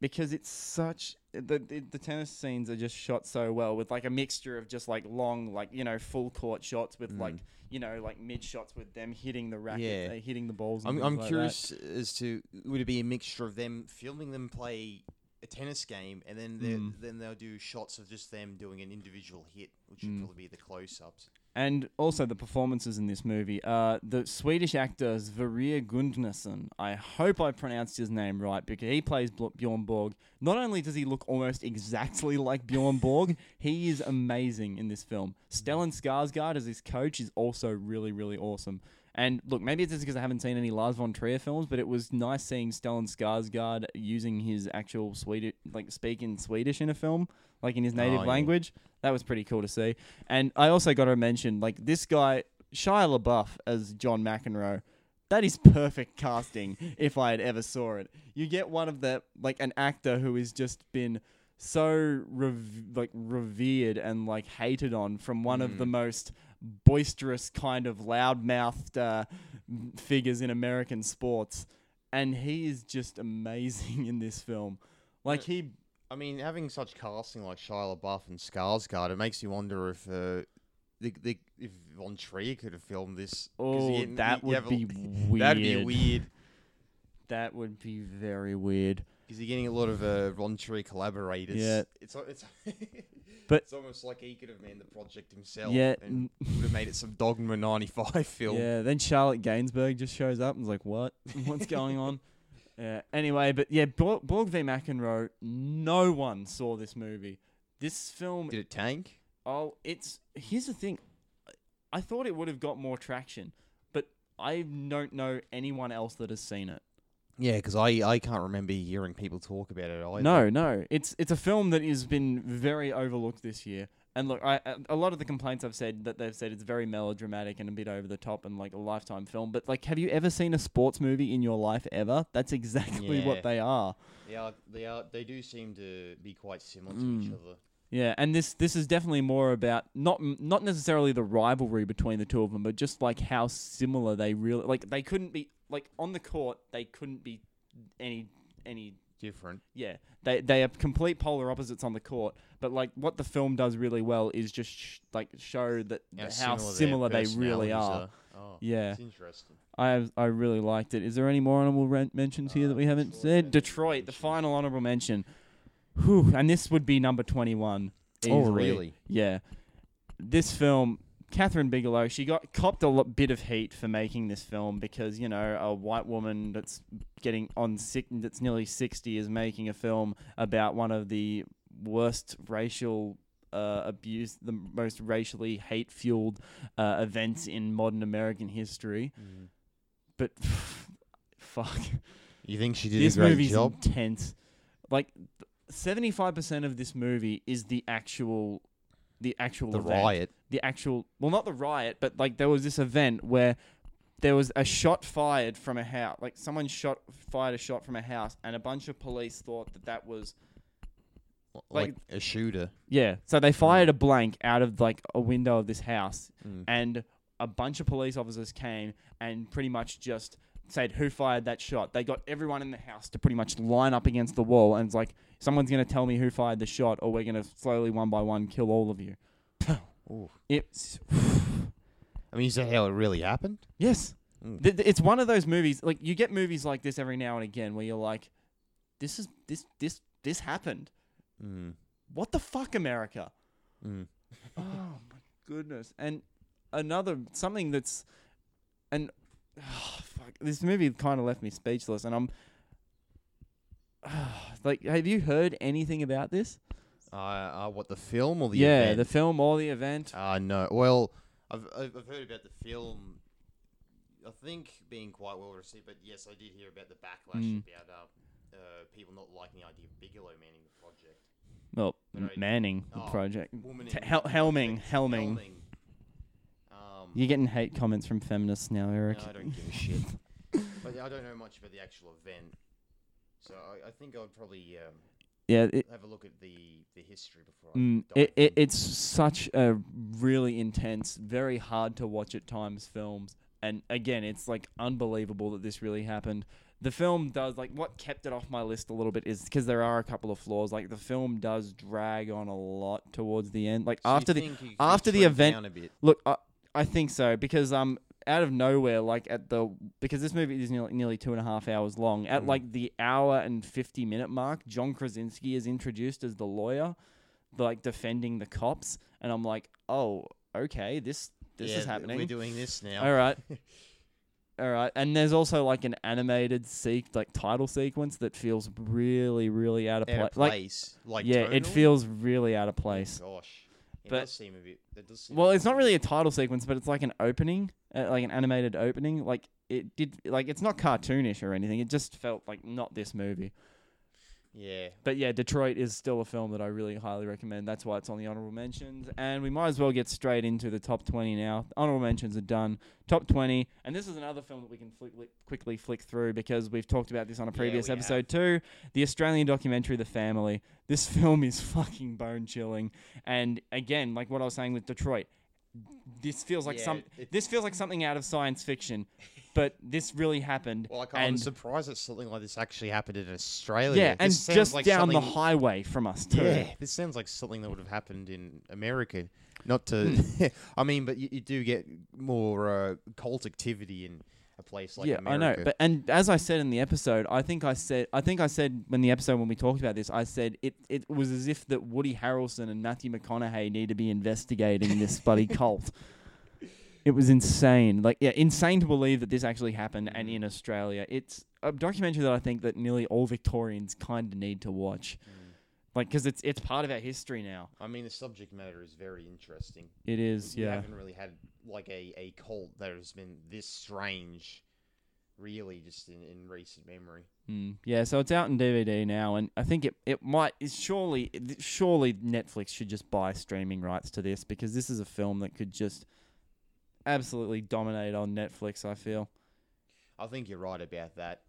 [SPEAKER 1] because it's such the, the the tennis scenes are just shot so well with like a mixture of just like long like you know full court shots with
[SPEAKER 2] Mm.
[SPEAKER 1] like you know like mid shots with them hitting the racket,
[SPEAKER 2] Yeah.
[SPEAKER 1] uh, hitting the balls. And
[SPEAKER 2] I'm I'm
[SPEAKER 1] like that.
[SPEAKER 2] curious as to would it be a mixture of them filming them play a tennis game and then
[SPEAKER 1] Mm.
[SPEAKER 2] then they'll do shots of just them doing an individual hit, which would
[SPEAKER 1] Mm.
[SPEAKER 2] probably be the close ups.
[SPEAKER 1] And also the performances in this movie. Uh, the Swedish actor Sverrir Gudnason. I hope I pronounced his name right because he plays Bl- Bjorn Borg. Not only does he look almost exactly like Bjorn Borg, he is amazing in this film. Stellan Skarsgård as his coach is also really, really awesome. And look, maybe it's just because I haven't seen any Lars von Trier films, but it was nice seeing Stellan Skarsgård using his actual Swedish, like speaking Swedish in a film, like in his native
[SPEAKER 2] Oh, yeah.
[SPEAKER 1] language. That was pretty cool to see. And I also got to mention, like this guy Shia LaBeouf as John McEnroe. That is perfect casting if I had ever saw it. You get one of the like an actor who has just been so rev- like revered and like hated on from one of the mm. most boisterous kind of loudmouthed uh, figures in American sports, and he is just amazing [laughs] in this film. Like he,
[SPEAKER 2] I mean, having such casting like Shia LaBeouf and Skarsgård, it makes you wonder if uh, the, the if Von Trier could have filmed this.
[SPEAKER 1] oh,
[SPEAKER 2] you-
[SPEAKER 1] that
[SPEAKER 2] you
[SPEAKER 1] would
[SPEAKER 2] have a-
[SPEAKER 1] be weird.
[SPEAKER 2] That'd be weird.
[SPEAKER 1] That would be very weird.
[SPEAKER 2] Because you're getting a lot of uh, Von Trier collaborators.
[SPEAKER 1] Yeah.
[SPEAKER 2] It's it's. [laughs] [laughs]
[SPEAKER 1] But-
[SPEAKER 2] it's almost like he could have made the project himself.
[SPEAKER 1] Yeah,
[SPEAKER 2] And would have made it some Dogma '95 [laughs] film.
[SPEAKER 1] Yeah, then Charlotte Gainsbourg just shows up and is like, "What? [laughs] What's going on?" [laughs] Yeah. Anyway, but yeah, Borg, Borg v McEnroe. No one saw this movie. This film.
[SPEAKER 2] Did it tank?
[SPEAKER 1] Oh, it's here's the thing. I thought it would have got more traction, but I don't know anyone else that has seen it.
[SPEAKER 2] Yeah, because I, I can't remember hearing people talk about it either.
[SPEAKER 1] No, no. It's it's a film that has been very overlooked this year. And look, I, a- a lot of the complaints I've said that they've said it's very melodramatic and a bit over the top and like a lifetime film. But like, have you ever seen a sports movie in your life ever? That's exactly
[SPEAKER 2] Yeah.
[SPEAKER 1] what they are.
[SPEAKER 2] They are, they are, they do seem to be quite similar to each
[SPEAKER 1] Mm.
[SPEAKER 2] other.
[SPEAKER 1] Yeah, and this this is definitely more about not not necessarily the rivalry between the two of them, but just like how similar they really like. They couldn't be like on the court. They couldn't be any any
[SPEAKER 2] Different.
[SPEAKER 1] Yeah, they they are complete polar opposites on the court. But like what the film does really well is just sh- like show that how, similar,
[SPEAKER 2] their
[SPEAKER 1] they really are.
[SPEAKER 2] Oh,
[SPEAKER 1] Yeah,
[SPEAKER 2] it's interesting.
[SPEAKER 1] I I really liked it. Is there any more honorable mentions here that we
[SPEAKER 2] Uh,
[SPEAKER 1] haven't
[SPEAKER 2] Detroit
[SPEAKER 1] said? Detroit, the final honorable mention. Whew, and this would be number twenty one.
[SPEAKER 2] Oh, really?
[SPEAKER 1] Yeah. This film, Kathryn Bigelow, she got copped a lot, bit of heat for making this film because you know a white woman that's getting on sick, that's nearly sixty, is making a film about one of the worst racial. Uh, abuse the most racially hate fueled uh, events in modern American history, but [sighs] fuck,
[SPEAKER 2] You think she did
[SPEAKER 1] this
[SPEAKER 2] a great
[SPEAKER 1] movie's
[SPEAKER 2] job?
[SPEAKER 1] intense. Like seventy five percent of this movie is the actual, the actual
[SPEAKER 2] The
[SPEAKER 1] event.
[SPEAKER 2] riot.
[SPEAKER 1] The actual, well, not the riot, but like there was this event where there was a shot fired from a house. Like someone shot fired a shot from a house, and a bunch of police thought that that was
[SPEAKER 2] Like,
[SPEAKER 1] like-
[SPEAKER 2] a shooter.
[SPEAKER 1] yeah. So they fired a blank out of like a window of this house,
[SPEAKER 2] Mm.
[SPEAKER 1] and a bunch of police officers came and pretty much just said who fired that shot. They got everyone in the house to pretty much line up against the wall, and it's like someone's gonna tell me who fired the shot, or we're gonna slowly one by one kill all of you. [coughs] It's
[SPEAKER 2] I mean, is that how it really happened?
[SPEAKER 1] yes,
[SPEAKER 2] Mm.
[SPEAKER 1] Th- th- it's one of those movies. Like you get movies like this every now and again where you're like, this is this this this happened.
[SPEAKER 2] Mm.
[SPEAKER 1] What the fuck, America?
[SPEAKER 2] Mm. [laughs]
[SPEAKER 1] oh my goodness! And another something that's and oh, [sighs] fuck, this movie kind of left me speechless, and I'm [sighs] like, have you heard anything about this?
[SPEAKER 2] Uh, uh, what the film or the
[SPEAKER 1] yeah,
[SPEAKER 2] event?
[SPEAKER 1] the film or the event.
[SPEAKER 2] Uh, no. Well, I've, I've I've heard about the film. I think being quite well received, but yes, I did hear about the backlash
[SPEAKER 1] Mm.
[SPEAKER 2] about uh, uh, people not liking the idea of Bigelow manning the project.
[SPEAKER 1] well,
[SPEAKER 2] Right.
[SPEAKER 1] Manning the
[SPEAKER 2] Oh,
[SPEAKER 1] project.
[SPEAKER 2] Woman
[SPEAKER 1] T-
[SPEAKER 2] in
[SPEAKER 1] Hel- Helming. Helming.
[SPEAKER 2] Um,
[SPEAKER 1] You're getting hate comments from feminists now, Eric.
[SPEAKER 2] No, I don't give a shit. but I don't know much about the actual event, so I, I think I would probably um,
[SPEAKER 1] yeah, it,
[SPEAKER 2] have a look at the, the history before
[SPEAKER 1] Mm, it, it, it's such a really intense, very hard to watch at times films. And again, it's like unbelievable that this really happened. The film does, like, what kept it off my list a little bit is because there are a couple of flaws. Like, the film does drag on a lot towards the end. Like,
[SPEAKER 2] So
[SPEAKER 1] after the.
[SPEAKER 2] think you- you
[SPEAKER 1] after the event-
[SPEAKER 2] down a bit.
[SPEAKER 1] Look, I, I think so because um out of nowhere like at the because this movie is nearly, nearly two and a half hours long at
[SPEAKER 2] Mm.
[SPEAKER 1] like the hour and 50 minute mark John Krasinski is introduced as the lawyer like defending the cops and I'm like oh okay this this
[SPEAKER 2] Yeah,
[SPEAKER 1] is happening.
[SPEAKER 2] We're doing this now.
[SPEAKER 1] All right. [laughs] All right. And there's also like an animated seek like title sequence that feels really, really out of
[SPEAKER 2] Out
[SPEAKER 1] pla-
[SPEAKER 2] of place. Like,
[SPEAKER 1] yeah, it feels really out of place.
[SPEAKER 2] Oh, gosh. It
[SPEAKER 1] But-
[SPEAKER 2] does seem a bit. That does seem
[SPEAKER 1] Well, it's not really a title sequence, but it's like an opening, uh, like an animated opening. Like it did, like it's not cartoonish or anything. It just felt like not this movie.
[SPEAKER 2] Yeah.
[SPEAKER 1] But yeah, Detroit is still a film that I really highly recommend. That's why it's on the honorable mentions. And we might as well get straight into the top 20 now. Honorable mentions are done. Top 20. And this is another film that we can flick, li- quickly flick through because we've talked about this on a
[SPEAKER 2] Yeah,
[SPEAKER 1] previous
[SPEAKER 2] have.
[SPEAKER 1] episode too. The Australian documentary, The Family. This [laughs] film is fucking bone chilling. And again, like what I was saying with Detroit, this feels like
[SPEAKER 2] Yeah,
[SPEAKER 1] some.
[SPEAKER 2] it-
[SPEAKER 1] This feels like something out of science fiction, but this really happened.
[SPEAKER 2] Well, like, I'm surprised that something like this actually happened in Australia.
[SPEAKER 1] yeah,
[SPEAKER 2] This
[SPEAKER 1] and just
[SPEAKER 2] like
[SPEAKER 1] down the highway from us too.
[SPEAKER 2] Yeah, this sounds like something that would have happened in America. Not to,
[SPEAKER 1] Hmm. [laughs]
[SPEAKER 2] I mean, but you, you do get more uh, cult activity in a place like
[SPEAKER 1] yeah,
[SPEAKER 2] America.
[SPEAKER 1] I know. But and as I said in the episode, I think I said I think I said when the episode when we talked about this, I said it it was as if that Woody Harrelson and Matthew McConaughey need to be investigating this bloody [laughs] cult. It was insane. Like yeah, insane to believe that this actually happened and
[SPEAKER 2] Mm.
[SPEAKER 1] in Australia. It's a documentary that I think that nearly all Victorians kind of need to watch.
[SPEAKER 2] Mm.
[SPEAKER 1] Like cuz it's it's part of our history now.
[SPEAKER 2] I mean, the subject matter is very interesting.
[SPEAKER 1] It is, yeah.
[SPEAKER 2] we
[SPEAKER 1] yeah.
[SPEAKER 2] haven't really had like a, a cult that has been this strange, really, just in, in recent memory.
[SPEAKER 1] Mm, yeah, so it's out in DVD now, and I think it, it might is surely surely Netflix should just buy streaming rights to this because this is a film that could just absolutely dominate on Netflix. I feel.
[SPEAKER 2] I think you're right about that.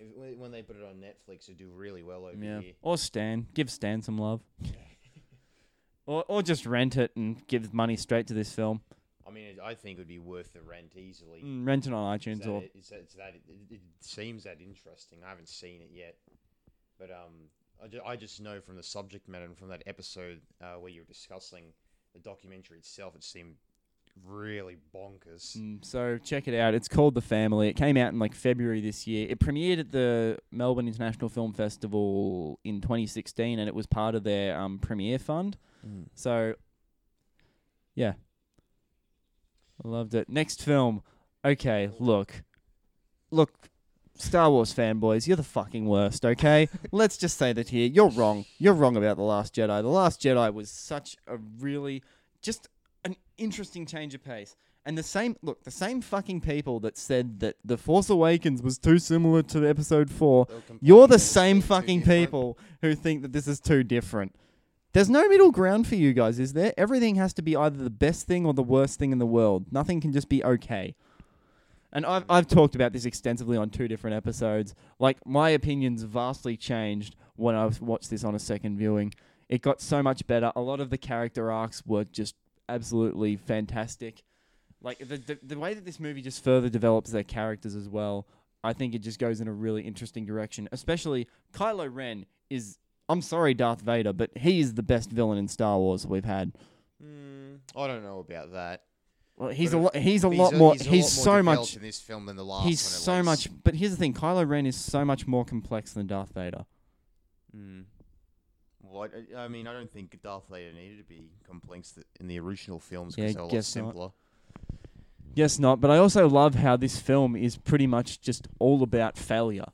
[SPEAKER 2] If, when they put it on Netflix, it'd do really well over
[SPEAKER 1] Yeah.
[SPEAKER 2] here.
[SPEAKER 1] Or Stan, give Stan some love, [laughs] or or just rent it and give money straight to this film.
[SPEAKER 2] I mean, it, I think it would be worth the rent easily.
[SPEAKER 1] Mm, rent it on iTunes or
[SPEAKER 2] it- that, is that it, it, it seems that interesting. I haven't seen it yet, but um, I, ju- I just know from the subject matter and from that episode uh, where you were discussing the documentary itself, it seemed really bonkers.
[SPEAKER 1] Mm, so check it out. It's called The Family. It came out in like February this year. It premiered at the Melbourne International Film Festival in 2016, and it was part of their um, premiere fund. So, yeah, I loved it. Next film. Okay, look, look, Star Wars fanboys, you're the fucking worst. Okay, [laughs] let's just say that here. You're wrong. You're wrong about the Last Jedi. The Last Jedi was such a really just an interesting change of pace. And the same look, the same fucking people that said that The Force Awakens was too similar to Episode Four you're the same fucking people who think that this is too different. There's no middle ground for you guys, is there? Everything has to be either the best thing or the worst thing in the world. Nothing can just be okay. And I've I've talked about this extensively on two different episodes. Like my opinions vastly changed when I watched this on a second viewing. It got so much better. A lot of the character arcs were just absolutely fantastic. Like the the, the way that this movie just further develops their characters as well. I think it just goes in a really interesting direction. Especially Kylo Ren is I'm sorry Darth Vader, but he is the best villain in Star Wars we've had.
[SPEAKER 2] Mm, I don't know about that.
[SPEAKER 1] Well, he's
[SPEAKER 2] But
[SPEAKER 1] a lot he's a
[SPEAKER 2] He's
[SPEAKER 1] lot more
[SPEAKER 2] He's,
[SPEAKER 1] he's,
[SPEAKER 2] lot more
[SPEAKER 1] so much
[SPEAKER 2] in this film than the last
[SPEAKER 1] he's
[SPEAKER 2] one.
[SPEAKER 1] so
[SPEAKER 2] least.
[SPEAKER 1] much but here's the thing, Kylo Ren is so much more complex than Darth Vader.
[SPEAKER 2] Mm. Well, I, I mean, I don't think Darth Vader needed to be complex th- in the original films
[SPEAKER 1] Yeah,
[SPEAKER 2] because they're a lot
[SPEAKER 1] guess not.
[SPEAKER 2] simpler.
[SPEAKER 1] Yes, not. But I also love how this film is pretty much just all about failure.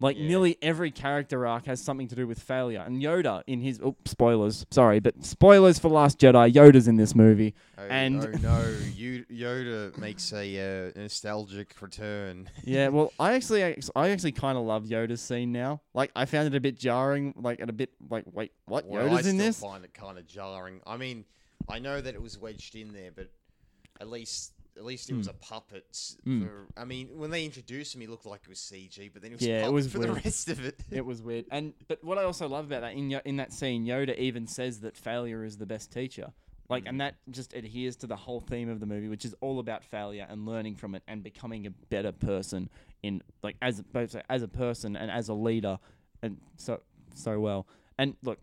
[SPEAKER 1] Like
[SPEAKER 2] Yeah.
[SPEAKER 1] nearly every character arc has something to do with failure. And Yoda in his oh, spoilers, sorry, but spoilers for Last Jedi. Yoda's in this movie.
[SPEAKER 2] Oh,
[SPEAKER 1] And-
[SPEAKER 2] oh no, [laughs] you, Yoda makes a uh, nostalgic return.
[SPEAKER 1] Yeah, well, [laughs] I actually, I actually kind of love Yoda's scene now. Like, I found it a bit jarring. Like, and a bit like, wait, what?
[SPEAKER 2] Well,
[SPEAKER 1] Yoda's
[SPEAKER 2] I
[SPEAKER 1] in this?
[SPEAKER 2] find it kind of jarring. I mean, I know that it was wedged in there, but at least at least it was
[SPEAKER 1] Mm.
[SPEAKER 2] a puppet.
[SPEAKER 1] Mm.
[SPEAKER 2] For, I mean, when they introduced him, he looked like it was CG, but then it was
[SPEAKER 1] Yeah, it
[SPEAKER 2] puppet
[SPEAKER 1] was
[SPEAKER 2] for the rest of it.
[SPEAKER 1] It was weird. And but what I also love about that in in that scene, Yoda even says that failure is the best teacher. Like, and that just adheres to the whole theme of the movie, which is all about failure and learning from it and becoming a better person in like as both as a person and as a leader, and so so well. And look,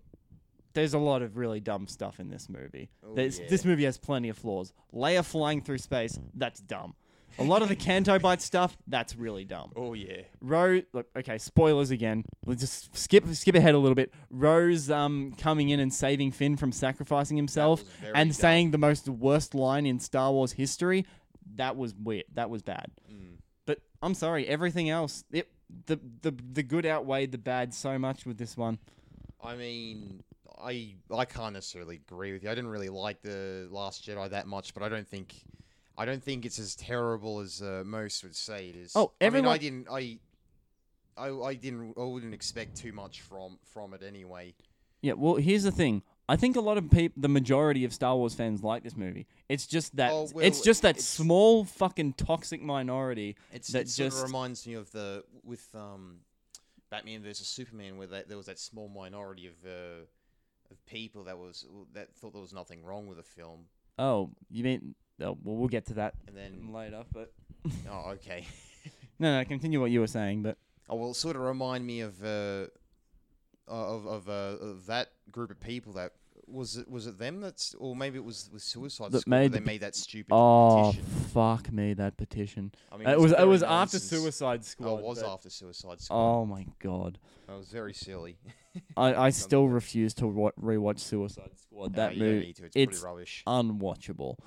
[SPEAKER 1] there's a lot of really dumb stuff in this movie.
[SPEAKER 2] Oh, yeah.
[SPEAKER 1] This movie has plenty of flaws. Leia flying through space, that's dumb. A lot of the Canto Bight stuff, that's really dumb.
[SPEAKER 2] Oh yeah.
[SPEAKER 1] Rose, look, okay, spoilers again. We'll just skip skip ahead a little bit. Rose um coming in and saving Finn from sacrificing himself and
[SPEAKER 2] dumb.
[SPEAKER 1] saying the most worst line in Star Wars history. That was weird. That was bad.
[SPEAKER 2] Mm.
[SPEAKER 1] But I'm sorry, everything else, it, the the the good outweighed the bad so much with this one.
[SPEAKER 2] I mean, I I can't necessarily agree with you. I didn't really like the Last Jedi that much, but I don't think I don't think it's as terrible as uh, most would say it is.
[SPEAKER 1] Oh,
[SPEAKER 2] I mean, I didn't I. I, I didn't I wouldn't expect too much from from it anyway.
[SPEAKER 1] Yeah, well, here's the thing. I think a lot of people, the majority of Star Wars fans like this movie. It's just that
[SPEAKER 2] Oh,
[SPEAKER 1] it's just that
[SPEAKER 2] it's-
[SPEAKER 1] small fucking toxic minority
[SPEAKER 2] It's,
[SPEAKER 1] that
[SPEAKER 2] it sort
[SPEAKER 1] just
[SPEAKER 2] of reminds me of the with um, Batman versus Superman, where that, there was that small minority of uh, of people that was that thought there was nothing wrong with the film,
[SPEAKER 1] Oh, you mean? Oh, well, we'll get to that
[SPEAKER 2] and then
[SPEAKER 1] later. But [laughs]
[SPEAKER 2] oh okay. [laughs]
[SPEAKER 1] no, no, continue what you were saying. But
[SPEAKER 2] Oh well, it sort of remind me of uh, of of, uh, of that group of people that was it was it them that's or maybe it was with Suicide
[SPEAKER 1] That
[SPEAKER 2] Squad
[SPEAKER 1] made
[SPEAKER 2] they
[SPEAKER 1] the
[SPEAKER 2] made that stupid
[SPEAKER 1] oh,
[SPEAKER 2] petition.
[SPEAKER 1] fuck me, that petition.
[SPEAKER 2] I mean,
[SPEAKER 1] it was it was after
[SPEAKER 2] nonsense.
[SPEAKER 1] Suicide Squad.
[SPEAKER 2] Oh, it was after Suicide Squad.
[SPEAKER 1] Oh my god,
[SPEAKER 2] That was very silly. [laughs]
[SPEAKER 1] I I still refuse to wa- rewatch Suicide Squad.
[SPEAKER 2] No,
[SPEAKER 1] That movie
[SPEAKER 2] to. It's, rubbish.
[SPEAKER 1] unwatchable.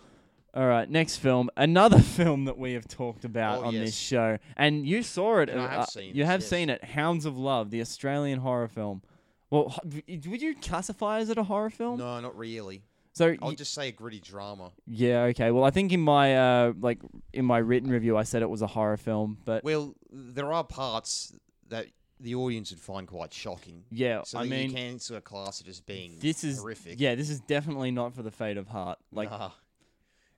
[SPEAKER 1] All right, next film, another [laughs] film that we have talked about
[SPEAKER 2] Oh,
[SPEAKER 1] on this show, and you saw it.
[SPEAKER 2] And I
[SPEAKER 1] uh,
[SPEAKER 2] have
[SPEAKER 1] uh, you
[SPEAKER 2] this,
[SPEAKER 1] have
[SPEAKER 2] yes.
[SPEAKER 1] seen it, Hounds of Love, the Australian horror film. Well, would you classify as it a horror film?
[SPEAKER 2] No, not really.
[SPEAKER 1] So
[SPEAKER 2] I'll
[SPEAKER 1] y-
[SPEAKER 2] just say a gritty drama.
[SPEAKER 1] yeah, okay. Well, I think in my uh like in my written review, I said it was a horror film, but
[SPEAKER 2] Well, there are parts that the audience would find quite shocking.
[SPEAKER 1] yeah,
[SPEAKER 2] So
[SPEAKER 1] I mean,
[SPEAKER 2] you can sort of class it as being
[SPEAKER 1] this is
[SPEAKER 2] horrific.
[SPEAKER 1] yeah, this is definitely not for the faint of heart. Like
[SPEAKER 2] Nah.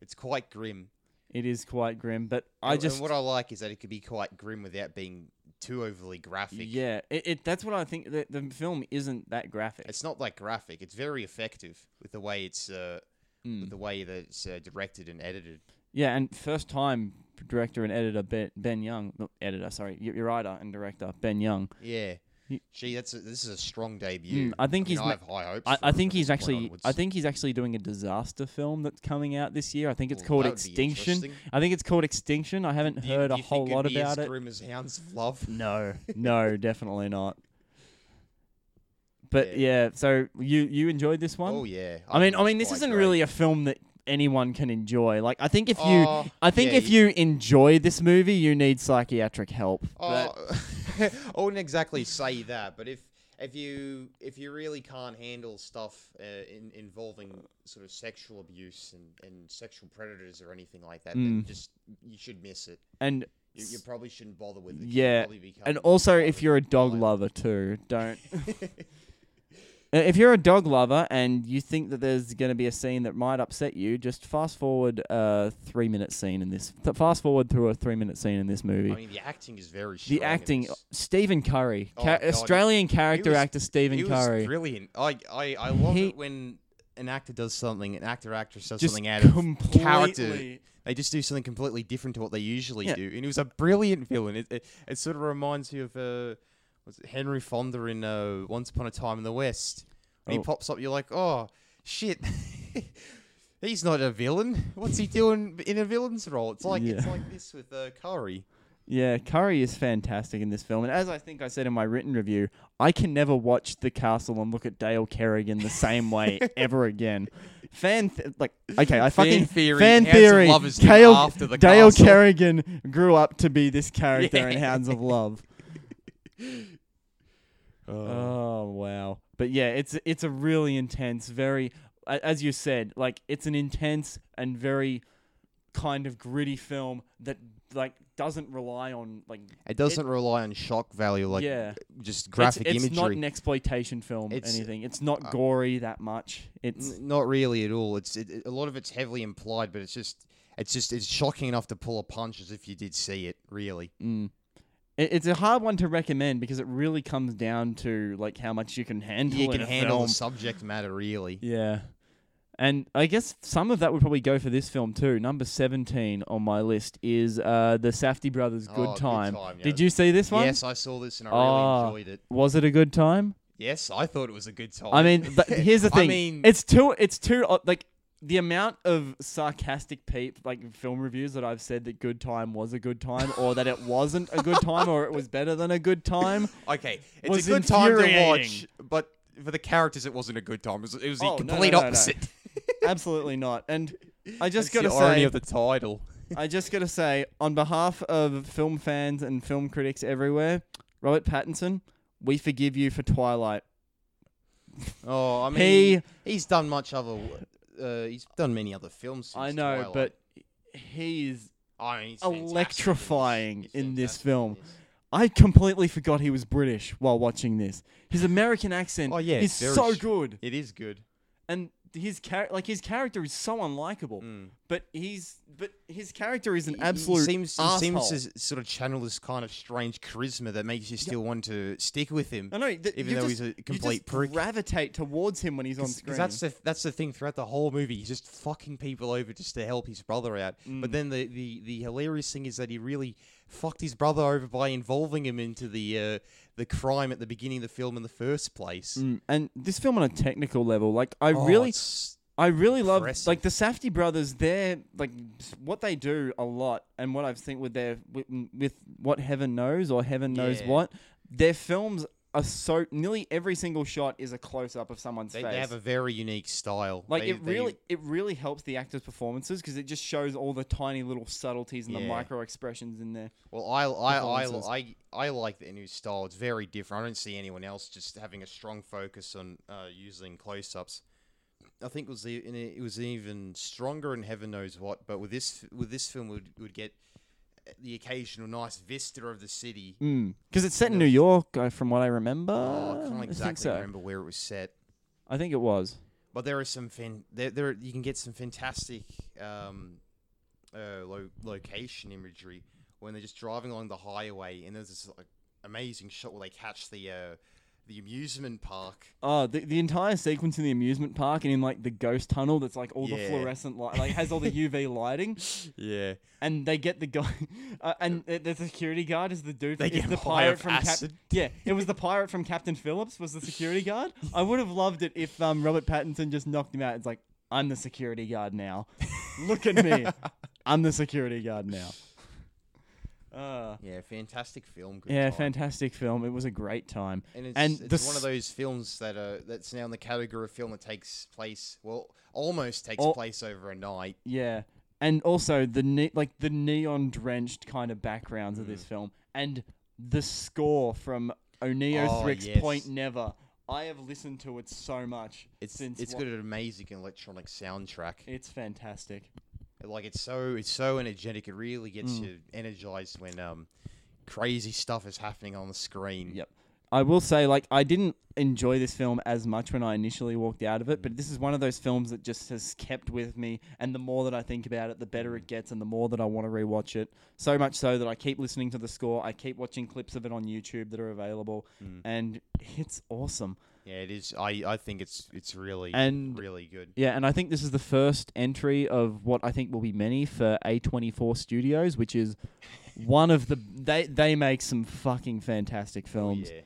[SPEAKER 2] it's quite grim.
[SPEAKER 1] it is quite grim, but I
[SPEAKER 2] And-
[SPEAKER 1] just
[SPEAKER 2] and what I like is that it could be quite grim without being too overly graphic.
[SPEAKER 1] yeah, it, it that's what I think. The, the film isn't that graphic.
[SPEAKER 2] It's not that graphic. It's very effective with the way it's uh,
[SPEAKER 1] Mm.
[SPEAKER 2] with the way that it's uh, directed and edited.
[SPEAKER 1] Yeah, and first time director and editor Ben, ben Young, no, editor, sorry, y- your writer and director Ben Young.
[SPEAKER 2] Yeah. Gee, that's a, this is a strong debut.
[SPEAKER 1] Mm, I think
[SPEAKER 2] mean,
[SPEAKER 1] he's
[SPEAKER 2] I have high hopes.
[SPEAKER 1] I, I think he's actually. I think he's actually doing a disaster film that's coming out this year. I think it's
[SPEAKER 2] Well,
[SPEAKER 1] called
[SPEAKER 2] that would be
[SPEAKER 1] Extinction. I think it's called Extinction. I haven't
[SPEAKER 2] Do you-
[SPEAKER 1] heard
[SPEAKER 2] do
[SPEAKER 1] a
[SPEAKER 2] you
[SPEAKER 1] whole lot about it.
[SPEAKER 2] Grim as Hounds of Love.
[SPEAKER 1] No, no, [laughs] definitely not. But
[SPEAKER 2] Yeah.
[SPEAKER 1] yeah, so you you enjoyed this one?
[SPEAKER 2] Oh yeah.
[SPEAKER 1] I mean, I mean, this isn't
[SPEAKER 2] great.
[SPEAKER 1] really a film that anyone can enjoy. Like, I think if you,
[SPEAKER 2] Oh,
[SPEAKER 1] I think
[SPEAKER 2] yeah,
[SPEAKER 1] if you enjoy this movie, you need psychiatric help. But
[SPEAKER 2] Oh, [laughs] I wouldn't exactly say that, but if if you if you really can't handle stuff uh, in, involving sort of sexual abuse and, and sexual predators or anything like that, then
[SPEAKER 1] Mm.
[SPEAKER 2] just you should miss it.
[SPEAKER 1] and
[SPEAKER 2] You, you probably shouldn't bother with it.
[SPEAKER 1] Yeah, and also if you're a dog
[SPEAKER 2] violent.
[SPEAKER 1] lover too, don't. [laughs] Uh, If you're a dog lover and you think that there's going to be a scene that might upset you, just fast forward a three minute scene in this. Th- fast forward through a three minute scene in this movie.
[SPEAKER 2] I mean, the acting is very
[SPEAKER 1] the acting. Stephen Curry,
[SPEAKER 2] Oh,
[SPEAKER 1] ca- Australian character
[SPEAKER 2] was-
[SPEAKER 1] actor Stephen
[SPEAKER 2] he
[SPEAKER 1] Curry,
[SPEAKER 2] was brilliant. I I, I love
[SPEAKER 1] He-
[SPEAKER 2] it when an actor does something, an actor actress does something out of character. They just do something completely different to what they usually
[SPEAKER 1] Yeah.
[SPEAKER 2] do, and he was a brilliant villain. It, it, it sort of reminds you of uh, was it Henry Fonda in uh, Once Upon a Time in the West. When
[SPEAKER 1] Oh.
[SPEAKER 2] he pops up, you're like, oh shit, [laughs] he's not a villain. What's he doing in a villain's role? It's like it's like this with uh, Curry.
[SPEAKER 1] Yeah, Curry is fantastic in this film, and as I think I said in my written review, I can never watch The Castle and look at Dale Kerrigan the same way [laughs] ever again. Fan th- like okay, I fucking
[SPEAKER 2] theory,
[SPEAKER 1] fan
[SPEAKER 2] Hounds of
[SPEAKER 1] theory.
[SPEAKER 2] Love is named
[SPEAKER 1] Dale,
[SPEAKER 2] after the
[SPEAKER 1] Dale
[SPEAKER 2] castle.
[SPEAKER 1] Kerrigan grew up to be this character in [laughs]
[SPEAKER 2] Yeah.
[SPEAKER 1] Hounds of Love.
[SPEAKER 2] Uh,
[SPEAKER 1] Oh wow! But yeah, it's it's a really intense, very as you said, like it's an intense and very kind of gritty film that like doesn't rely on like
[SPEAKER 2] it doesn't rely on shock value like
[SPEAKER 1] yeah.
[SPEAKER 2] just graphic
[SPEAKER 1] it's, it's
[SPEAKER 2] imagery.
[SPEAKER 1] not an exploitation film.
[SPEAKER 2] It's-
[SPEAKER 1] anything. It's not
[SPEAKER 2] uh,
[SPEAKER 1] gory that much. It's
[SPEAKER 2] N- not really at all. It's it, it- a lot of it's heavily implied, but it's just it's just it's shocking enough to pull a punch as if you did see it. Really,
[SPEAKER 1] mm. It, it's a hard one to recommend because it really comes down to like how much you can handle.
[SPEAKER 2] you can handle
[SPEAKER 1] film.
[SPEAKER 2] the subject matter. Really,
[SPEAKER 1] Yeah. And I guess some of that would probably go for this film too. Number 17 on my list is uh, the Safdie Brothers
[SPEAKER 2] Oh,
[SPEAKER 1] Good
[SPEAKER 2] Good
[SPEAKER 1] Time.
[SPEAKER 2] Time, yeah.
[SPEAKER 1] Did you see this one?
[SPEAKER 2] yes, I saw this and I
[SPEAKER 1] Ah.
[SPEAKER 2] really enjoyed it.
[SPEAKER 1] Was it a good time?
[SPEAKER 2] Yes, I thought it was a good time.
[SPEAKER 1] I mean, but here's the [laughs]
[SPEAKER 2] I
[SPEAKER 1] thing.
[SPEAKER 2] mean-
[SPEAKER 1] it's too it's too like the amount of sarcastic peep like film reviews that I've said that Good Time was a good time, or that it wasn't a good time, or it was better than a good time. [laughs]
[SPEAKER 3] Okay, it's
[SPEAKER 1] was
[SPEAKER 3] a good time to watch, but for the characters, it wasn't a good time. It was, it was
[SPEAKER 1] Oh,
[SPEAKER 3] the
[SPEAKER 1] no,
[SPEAKER 3] complete
[SPEAKER 1] no, no, no.
[SPEAKER 3] opposite. [laughs]
[SPEAKER 1] Absolutely not. And I just
[SPEAKER 3] That's
[SPEAKER 1] gotta
[SPEAKER 3] the irony
[SPEAKER 1] say,
[SPEAKER 3] of the title.
[SPEAKER 1] I just gotta say, on behalf of film fans and film critics everywhere, Robert Pattinson, we forgive you for Twilight.
[SPEAKER 2] Oh, I mean,
[SPEAKER 1] he,
[SPEAKER 2] he's done much other. Uh, he's done many other films. Since
[SPEAKER 1] I know,
[SPEAKER 2] Twilight.
[SPEAKER 1] but he is.
[SPEAKER 2] I mean, in this.
[SPEAKER 1] electrifying in this film. I completely forgot he was British while watching this. His American accent
[SPEAKER 3] Oh, yeah,
[SPEAKER 1] is so
[SPEAKER 3] sh-
[SPEAKER 1] good,
[SPEAKER 3] It is good.
[SPEAKER 1] and his char- like his character is so unlikable.
[SPEAKER 3] Mm.
[SPEAKER 1] But he's but his character is an
[SPEAKER 2] He- he
[SPEAKER 1] absolute
[SPEAKER 2] seems, he
[SPEAKER 1] asshole.
[SPEAKER 2] seems to sort of channel this kind of strange charisma that makes you still want to stick with him.
[SPEAKER 1] I know, th-
[SPEAKER 2] even though
[SPEAKER 1] just,
[SPEAKER 2] he's a
[SPEAKER 1] you
[SPEAKER 2] complete
[SPEAKER 1] just
[SPEAKER 2] prick.
[SPEAKER 1] gravitate towards him when he's on screen.
[SPEAKER 2] that's the that's the thing throughout the whole movie. He's just fucking people over just to help his brother out.
[SPEAKER 1] Mm.
[SPEAKER 2] But then the, the, the hilarious thing is that he really fucked his brother over by involving him into the uh, the crime at the beginning of the film in the first place.
[SPEAKER 1] Mm, and this film on a technical level, like I
[SPEAKER 2] Oh,
[SPEAKER 1] really, I really love like the Safdie brothers. They're like what they do a lot, and what I've seen with their with, with what Heaven knows or Heaven knows
[SPEAKER 2] Yeah.
[SPEAKER 1] what. Their films are so nearly every single shot is a close up of someone's
[SPEAKER 2] they,
[SPEAKER 1] face.
[SPEAKER 2] they have a very unique style.
[SPEAKER 1] like
[SPEAKER 2] They-
[SPEAKER 1] it
[SPEAKER 2] they-
[SPEAKER 1] really, it really helps the actors' performances because it just shows all the tiny little subtleties and the
[SPEAKER 2] Yeah.
[SPEAKER 1] micro expressions in there.
[SPEAKER 2] Well, I I, I,
[SPEAKER 1] performances.
[SPEAKER 2] I, I like the new style. It's very different. I don't see anyone else just having a strong focus on uh, using close-ups. I think it was the, it was even stronger in heaven knows what. But with this with this film, would would get the occasional nice vista of the city.
[SPEAKER 1] Because it's set in. New York, uh, from what I remember.
[SPEAKER 2] Oh, I can't exactly
[SPEAKER 1] so.
[SPEAKER 2] remember where it was set.
[SPEAKER 1] I think it was.
[SPEAKER 2] But there are some fan there, there you can get some fantastic um, uh, lo- location imagery when they're just driving along the highway and there's this like, amazing shot where they catch the uh, the amusement park.
[SPEAKER 1] Oh, the, the entire sequence in the amusement park and in like the ghost tunnel that's like all the fluorescent light, like has all the UV [laughs] lighting,
[SPEAKER 2] Yeah,
[SPEAKER 1] and they get the guy, [laughs] uh, and the, the security guard is the dude.
[SPEAKER 2] They get
[SPEAKER 1] the pirate from Cap-
[SPEAKER 2] acid.
[SPEAKER 1] Yeah, it was the pirate from Captain Phillips was the security guard. I would have loved it if um Robert Pattinson just knocked him out. It's like I'm the security guard now. Look at me, [laughs] I'm the security guard now. Uh,
[SPEAKER 2] yeah, fantastic film. Good
[SPEAKER 1] yeah,
[SPEAKER 2] time.
[SPEAKER 1] fantastic film. It was a great time.
[SPEAKER 2] And it's,
[SPEAKER 1] And
[SPEAKER 2] it's one of those films that uh, that's now in the category of film that takes place well, almost takes
[SPEAKER 1] Al-
[SPEAKER 2] place over a night.
[SPEAKER 1] Yeah, and also the ne- like the neon drenched kind of backgrounds of
[SPEAKER 2] Mm.
[SPEAKER 1] this film, and the score from O'Neill
[SPEAKER 2] Oh,
[SPEAKER 1] Thrick's
[SPEAKER 2] yes.
[SPEAKER 1] Point Never. I have listened to it so much.
[SPEAKER 2] It's
[SPEAKER 1] since
[SPEAKER 2] it's
[SPEAKER 1] wa-
[SPEAKER 2] got an amazing electronic soundtrack.
[SPEAKER 1] It's fantastic.
[SPEAKER 2] Like it's so it's so energetic. It really gets
[SPEAKER 1] Mm.
[SPEAKER 2] you energized when um crazy stuff is happening on the screen.
[SPEAKER 1] Yep. I will say, like, I didn't enjoy this film as much when I initially walked out of it, but this is one of those films that just has kept with me. And the more that I think about it, the better it gets, and the more that I want to rewatch it. So much so that I keep listening to the score. I keep watching clips of it on YouTube that are available,
[SPEAKER 2] Mm.
[SPEAKER 1] and it's awesome.
[SPEAKER 2] Yeah, it is. I I think it's it's really
[SPEAKER 1] And-
[SPEAKER 2] really good.
[SPEAKER 1] Yeah, and I think this is the first entry of what I think will be many for A24 Studios, which is one of the they they make some fucking fantastic
[SPEAKER 2] Oh,
[SPEAKER 1] films.
[SPEAKER 2] yeah.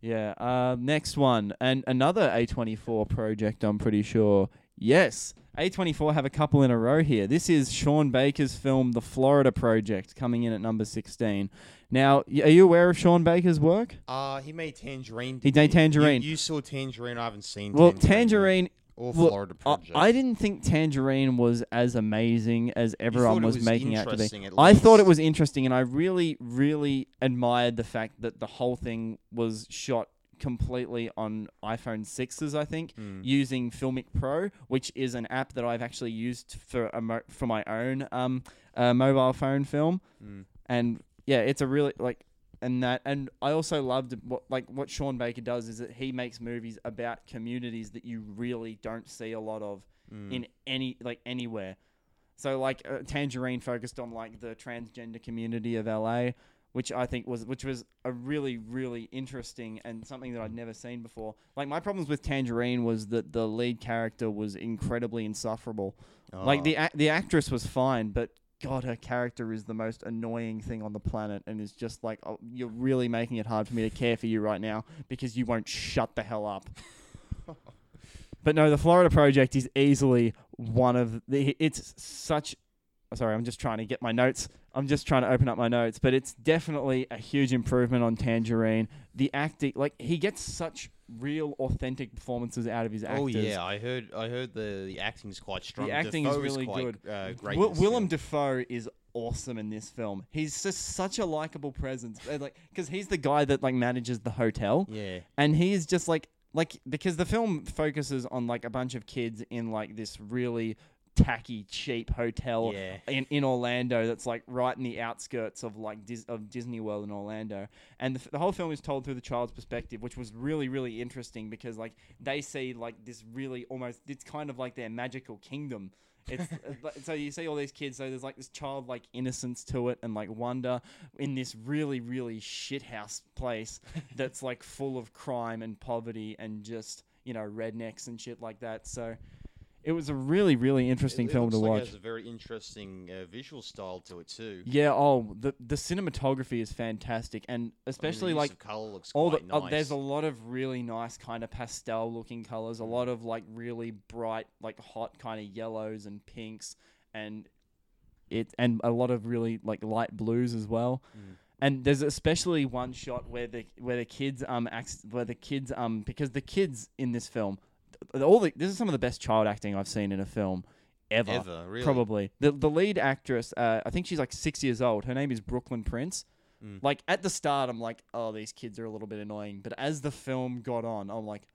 [SPEAKER 1] Yeah. Uh, next one, and another A24 project. I'm pretty sure. Yes, A24 have a couple in a row here. This is Sean Baker's film, The Florida Project, coming in at number 16. Now, are you aware of Sean Baker's work?
[SPEAKER 2] Uh he made Tangerine.
[SPEAKER 1] He made Tangerine.
[SPEAKER 2] You, you saw Tangerine. I haven't seen.
[SPEAKER 1] Well,
[SPEAKER 2] Tangerine. or Florida
[SPEAKER 1] I,
[SPEAKER 2] Project.
[SPEAKER 1] I didn't think Tangerine was as amazing as everyone was,
[SPEAKER 2] was
[SPEAKER 1] making out to be. I thought it was interesting, and I really, really admired the fact that the whole thing was shot completely on iPhone sixes. I think
[SPEAKER 2] Mm.
[SPEAKER 1] using Filmic Pro, which is an app that I've actually used for a mo- for my own um uh, mobile phone film,
[SPEAKER 2] Mm.
[SPEAKER 1] and yeah, it's a really like. And that, and I also loved what like what Sean Baker does is that he makes movies about communities that you really don't see a lot of
[SPEAKER 2] Mm.
[SPEAKER 1] in any like anywhere. So like uh, Tangerine focused on like the transgender community of LA, which I think was which was a really really interesting and something that I'd never seen before. Like my problems with Tangerine was that the lead character was incredibly insufferable. Like
[SPEAKER 2] Oh.
[SPEAKER 1] the ac- the actress was fine, but God, her character is the most annoying thing on the planet, and is just like oh, you're really making it hard for me to care for you right now because you won't shut the hell up. [laughs] But no, the Florida Project is easily one of the. It's such. Oh, sorry, I'm just trying to get my notes. I'm just trying to open up my notes, but it's definitely a huge improvement on Tangerine. The acting, like he gets such real, authentic performances out of his actors.
[SPEAKER 2] Oh yeah, I heard. I heard the the acting's quite strong.
[SPEAKER 1] The acting is
[SPEAKER 2] Dafoe
[SPEAKER 1] really
[SPEAKER 2] quite,
[SPEAKER 1] good.
[SPEAKER 2] Uh, great.
[SPEAKER 1] Wi-
[SPEAKER 2] in this
[SPEAKER 1] Willem. Dafoe is awesome in this film. He's just such a likable presence, Uh, like because he's the guy that like manages the hotel,
[SPEAKER 2] Yeah.
[SPEAKER 1] and he is just like like because the film focuses on like a bunch of kids in like this really tacky cheap hotel
[SPEAKER 2] Yeah.
[SPEAKER 1] in, in Orlando that's like right in the outskirts of like Dis- of Disney World in Orlando. And the, f- the whole film is told through the child's perspective which was really really interesting because like they see like this really almost it's kind of like their magical kingdom. It's [laughs] uh, so you see all these kids so there's like this childlike innocence to it and like wonder in this really really shithouse place [laughs] that's like full of crime and poverty and just you know rednecks and shit like that. So it was a really really interesting
[SPEAKER 2] It- it
[SPEAKER 1] film to
[SPEAKER 2] like
[SPEAKER 1] watch
[SPEAKER 2] It has a very interesting uh, visual style to it too.
[SPEAKER 1] yeah, oh, the the cinematography is fantastic, and
[SPEAKER 2] I mean, the
[SPEAKER 1] especially like
[SPEAKER 2] color looks
[SPEAKER 1] all the
[SPEAKER 2] quite
[SPEAKER 1] uh,
[SPEAKER 2] nice.
[SPEAKER 1] there's a lot of really nice kind of pastel looking colors, a lot of like really bright, like hot kind of yellows and pinks, and it and a lot of really like light blues as well.
[SPEAKER 2] Mm.
[SPEAKER 1] And there's especially one shot where the where the kids um acts where the kids um because the kids in this film, all the this is some of the best child acting I've seen in a film ever.
[SPEAKER 2] Ever, really.
[SPEAKER 1] Probably the the lead actress. Uh, I think she's like six years old. Her name is Brooklyn Prince.
[SPEAKER 2] Mm.
[SPEAKER 1] Like at the start, I'm like, oh, these kids are a little bit annoying. But as the film got on, I'm like,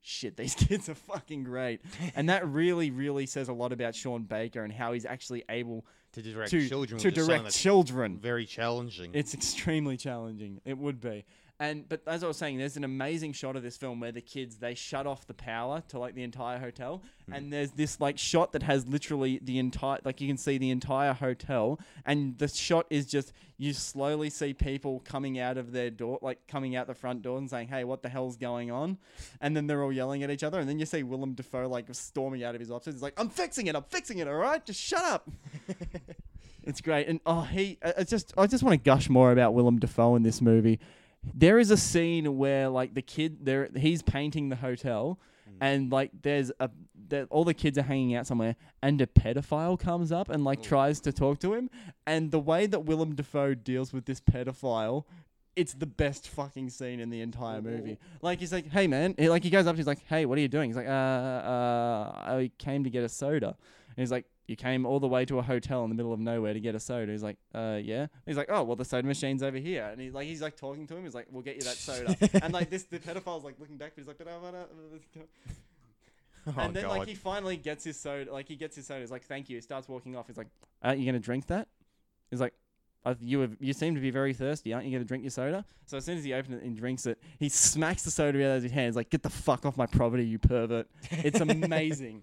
[SPEAKER 1] shit, these [laughs] kids are fucking great. and that [laughs] really, really says a lot about Sean Baker and how he's actually able
[SPEAKER 2] to direct
[SPEAKER 1] to
[SPEAKER 2] children
[SPEAKER 1] to direct children.
[SPEAKER 2] very challenging.
[SPEAKER 1] It's extremely challenging. It would be. And but as I was saying, there's an amazing shot of this film where the kids they shut off the power to like the entire hotel, hmm. and there's this like shot that has literally the entire like you can see the entire hotel, and the shot is just you slowly see people coming out of their door, like coming out the front door and saying, "Hey, what the hell's going on?" And then they're all yelling at each other, and then you see Willem Dafoe like storming out of his office. He's like, "I'm fixing it. I'm fixing it. All right, just shut up." [laughs] It's great, and oh, he. Uh, I I just, I just want to gush more about Willem Dafoe in this movie. There is a scene where, like, the kid, there, he's painting the hotel, and like, there's a, that all the kids are hanging out somewhere, and a pedophile comes up and like tries to talk to him, and the way that Willem Dafoe deals with this pedophile. It's the best fucking scene in the entire movie. Like he's like, "Hey man," he, like he goes up, he's like, "Hey, what are you doing?" He's like, "Uh, uh, I came to get a soda." And he's like, You came all the way to a hotel in the middle of nowhere to get a soda. He's like, Uh, yeah. He's like, Oh, well, the soda machine's over here. And he's like, he's like talking to him. He's like, We'll get you that soda. [laughs] and like this, the pedophile's like looking back, but he's like, "But uh, I wanna-" uh, uh, [laughs]
[SPEAKER 2] oh,
[SPEAKER 1] and then
[SPEAKER 2] God.
[SPEAKER 1] like he finally gets his soda. Like he gets his soda. He's like, "Thank you." He starts walking off. He's like, "Aren't you gonna drink that?" He's like, "You have, you seem to be very thirsty. Aren't you gonna drink your soda?" So as soon as he opens it and drinks it, he smacks the soda out of his hands. Like, "Get the fuck off my property, you pervert!" It's [laughs] amazing.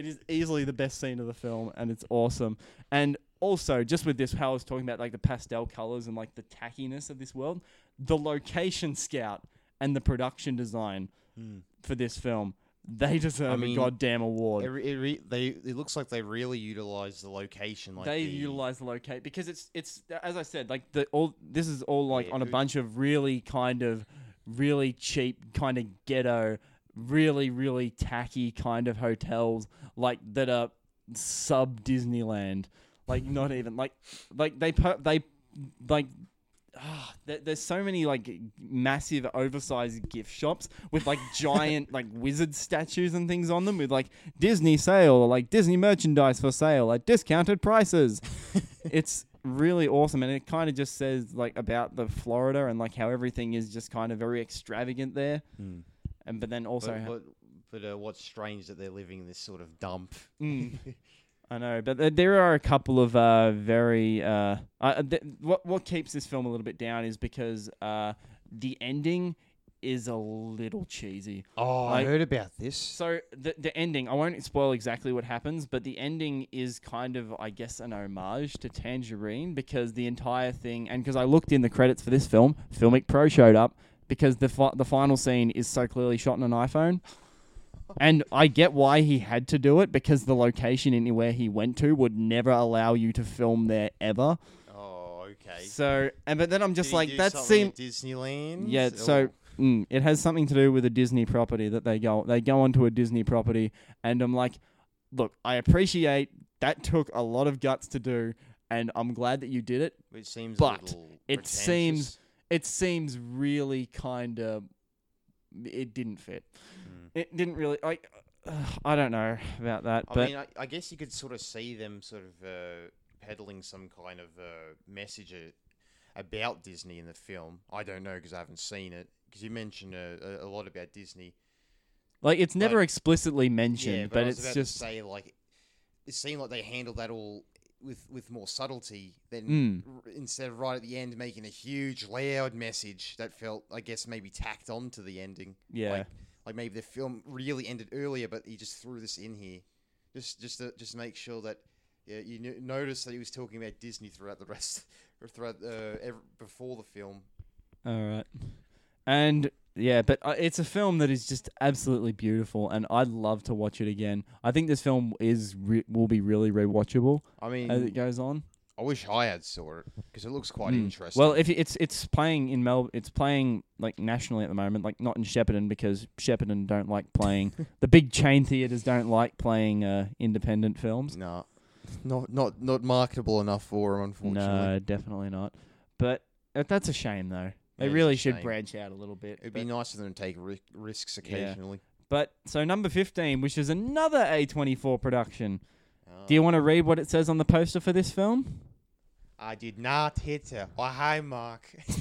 [SPEAKER 1] It is easily the best scene of the film, and it's awesome. And also, just with this, how I was talking about like the pastel colors and like the tackiness of this world, the location scout and the production design
[SPEAKER 2] Hmm.
[SPEAKER 1] for this film. They deserve
[SPEAKER 2] mean,
[SPEAKER 1] a goddamn award.
[SPEAKER 2] It, re- it, re- they it looks like they really utilize the location. Like
[SPEAKER 1] they
[SPEAKER 2] the,
[SPEAKER 1] utilize the locate because it's it's as I said, like the all this is all like
[SPEAKER 2] Yeah,
[SPEAKER 1] on a bunch of really kind of really cheap kind of ghetto, really really tacky kind of hotels like that are sub Disneyland. Like not even like like they per- they like ah, there, there's so many like massive oversized gift shops with like [laughs] giant like wizard statues and things on them with like Disney sale or like Disney merchandise for sale at discounted prices. [laughs] it's really awesome and it kind of just says like about the Florida and like how everything is just kind of very extravagant there.
[SPEAKER 2] Hmm.
[SPEAKER 1] And but then also
[SPEAKER 2] But, but, but uh, what's strange that they're living in this sort of dump.
[SPEAKER 1] Mm. [laughs] I know, but th- there are a couple of uh, very. Uh, uh, th- what what keeps this film a little bit down is because uh, the ending is a little cheesy.
[SPEAKER 2] Oh,
[SPEAKER 1] I
[SPEAKER 2] heard about this.
[SPEAKER 1] So the the ending, I won't spoil exactly what happens, but the ending is kind of, I guess, an homage to Tangerine because the entire thing, and because I looked in the credits for this film, Filmic Pro showed up because the fi- the final scene is so clearly shot on an iPhone. And I get why he had to do it because the location anywhere he went to would never allow you to film there ever.
[SPEAKER 2] Oh, okay.
[SPEAKER 1] So, and but then I'm just
[SPEAKER 2] Did he
[SPEAKER 1] like
[SPEAKER 2] do
[SPEAKER 1] that
[SPEAKER 2] something
[SPEAKER 1] seems
[SPEAKER 2] at Disneyland.
[SPEAKER 1] yeah, so mm, it has something to do with a Disney property that they go they go onto a Disney property, and I'm like, look, I appreciate that took a lot of guts to do, and I'm glad that you did it.
[SPEAKER 2] Which seems
[SPEAKER 1] But
[SPEAKER 2] a little
[SPEAKER 1] it seems-
[SPEAKER 2] pretentious.
[SPEAKER 1] It seems really kind of. It didn't fit. It didn't really. I, uh, I don't know about that,
[SPEAKER 2] I
[SPEAKER 1] but
[SPEAKER 2] mean, I, I guess you could sort of see them sort of uh, peddling some kind of uh, message about Disney in the film. I don't know because I haven't seen it. Because you mentioned uh, a, a lot about Disney.
[SPEAKER 1] like it's never
[SPEAKER 2] but-
[SPEAKER 1] explicitly mentioned.
[SPEAKER 2] yeah,
[SPEAKER 1] but,
[SPEAKER 2] but,
[SPEAKER 1] it's
[SPEAKER 2] about
[SPEAKER 1] just
[SPEAKER 2] to say like it seemed like they handled that all with with more subtlety than
[SPEAKER 1] Mm.
[SPEAKER 2] r- instead of right at the end making a huge loud message that felt I guess maybe tacked on to the ending.
[SPEAKER 1] yeah.
[SPEAKER 2] Like, like maybe the film really ended earlier, but he just threw this in here, just just to just make sure that yeah, you kn- notice that he was talking about Disney throughout the rest, [laughs] or throughout uh, ev before the film.
[SPEAKER 1] All right. And yeah, but uh, it's a film that is just absolutely beautiful, and I'd love to watch it again. I think this film is re- will be really rewatchable
[SPEAKER 2] I mean,
[SPEAKER 1] as it goes on.
[SPEAKER 2] I wish I had saw it because it looks quite
[SPEAKER 1] Mm.
[SPEAKER 2] interesting.
[SPEAKER 1] Well, if it- it's it's playing in Mel, it's playing like nationally at the moment, like not in Shepparton because Shepparton don't like playing. [laughs] the big chain theaters don't like playing uh, independent films.
[SPEAKER 2] no, not not not marketable enough for him, unfortunately.
[SPEAKER 1] No, definitely not. But uh, that's a shame though. They
[SPEAKER 2] Yeah, it's a
[SPEAKER 1] really should
[SPEAKER 2] shame.
[SPEAKER 1] branch out a little bit.
[SPEAKER 2] It'd be nice for them to take ri- risks occasionally.
[SPEAKER 1] But so number 15, which is another A24 production. Do you want to read what it says on the poster for this film?
[SPEAKER 2] I did not hit her. Why, hi, Mark. [laughs]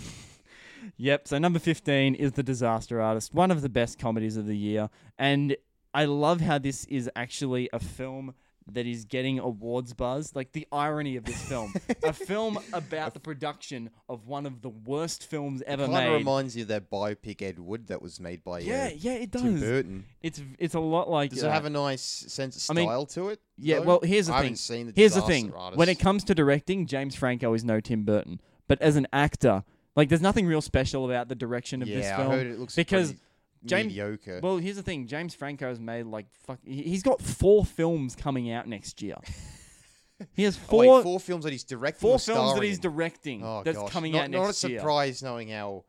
[SPEAKER 1] Yep. So number 15 is The Disaster Artist, one of the best comedies of the year. And I love how this is actually a film that is getting awards buzz. Like the irony of this film. [laughs] a film about the production of one of the worst films ever
[SPEAKER 2] Kind of
[SPEAKER 1] made.
[SPEAKER 2] reminds you of that biopic Ed Wood that was made by
[SPEAKER 1] yeah,
[SPEAKER 2] uh,
[SPEAKER 1] yeah, it does. Tim.
[SPEAKER 2] Burton.
[SPEAKER 1] It's it's a lot like
[SPEAKER 2] Does it have a nice sense of
[SPEAKER 1] I
[SPEAKER 2] style
[SPEAKER 1] mean,
[SPEAKER 2] to it?
[SPEAKER 1] Yeah,
[SPEAKER 2] though?
[SPEAKER 1] well, here's the
[SPEAKER 2] I
[SPEAKER 1] thing.
[SPEAKER 2] haven't seen the
[SPEAKER 1] Here's the
[SPEAKER 2] Disaster
[SPEAKER 1] thing.
[SPEAKER 2] Artist.
[SPEAKER 1] When it comes to directing, James Franco is no Tim Burton. But as an actor, like there's nothing real special about the direction of
[SPEAKER 2] yeah,
[SPEAKER 1] this
[SPEAKER 2] I
[SPEAKER 1] film.
[SPEAKER 2] heard it looks
[SPEAKER 1] because
[SPEAKER 2] pretty
[SPEAKER 1] James-
[SPEAKER 2] mediocre.
[SPEAKER 1] Well, here's the thing. James Franco has made like fuck. he- He's got four films coming out next year. [laughs] he has
[SPEAKER 2] Oh,
[SPEAKER 1] four
[SPEAKER 2] wait, four films that he's directing.
[SPEAKER 1] four films that he's
[SPEAKER 2] in?
[SPEAKER 1] directing
[SPEAKER 2] Oh,
[SPEAKER 1] that's
[SPEAKER 2] gosh.
[SPEAKER 1] coming
[SPEAKER 2] not,
[SPEAKER 1] out
[SPEAKER 2] Not
[SPEAKER 1] next
[SPEAKER 2] a
[SPEAKER 1] year.
[SPEAKER 2] surprise knowing how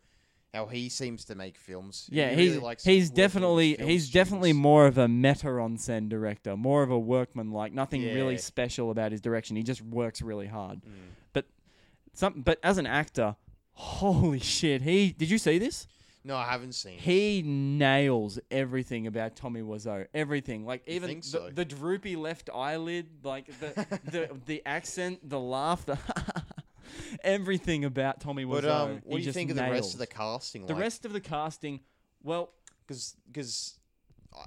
[SPEAKER 2] how he seems to make films. He
[SPEAKER 1] Yeah,
[SPEAKER 2] really
[SPEAKER 1] he's
[SPEAKER 2] likes
[SPEAKER 1] he's definitely he's definitely more of a metteur en scène director, more of a workman like. Nothing really special about his direction. He just works really hard.
[SPEAKER 2] Mm.
[SPEAKER 1] Some, but as an actor, holy shit! He did you see this?
[SPEAKER 2] No, I haven't seen. it.
[SPEAKER 1] He nails everything about Tommy Wiseau. Everything, like
[SPEAKER 2] You
[SPEAKER 1] even
[SPEAKER 2] think
[SPEAKER 1] the,
[SPEAKER 2] so?
[SPEAKER 1] the droopy left eyelid, like the [laughs] the the accent, the laugh, the [laughs] everything about Tommy Wiseau.
[SPEAKER 2] But um,
[SPEAKER 1] he
[SPEAKER 2] what do you
[SPEAKER 1] just
[SPEAKER 2] think of the rest of the
[SPEAKER 1] nails.
[SPEAKER 2] casting?
[SPEAKER 1] The rest of the casting? Well,
[SPEAKER 2] because because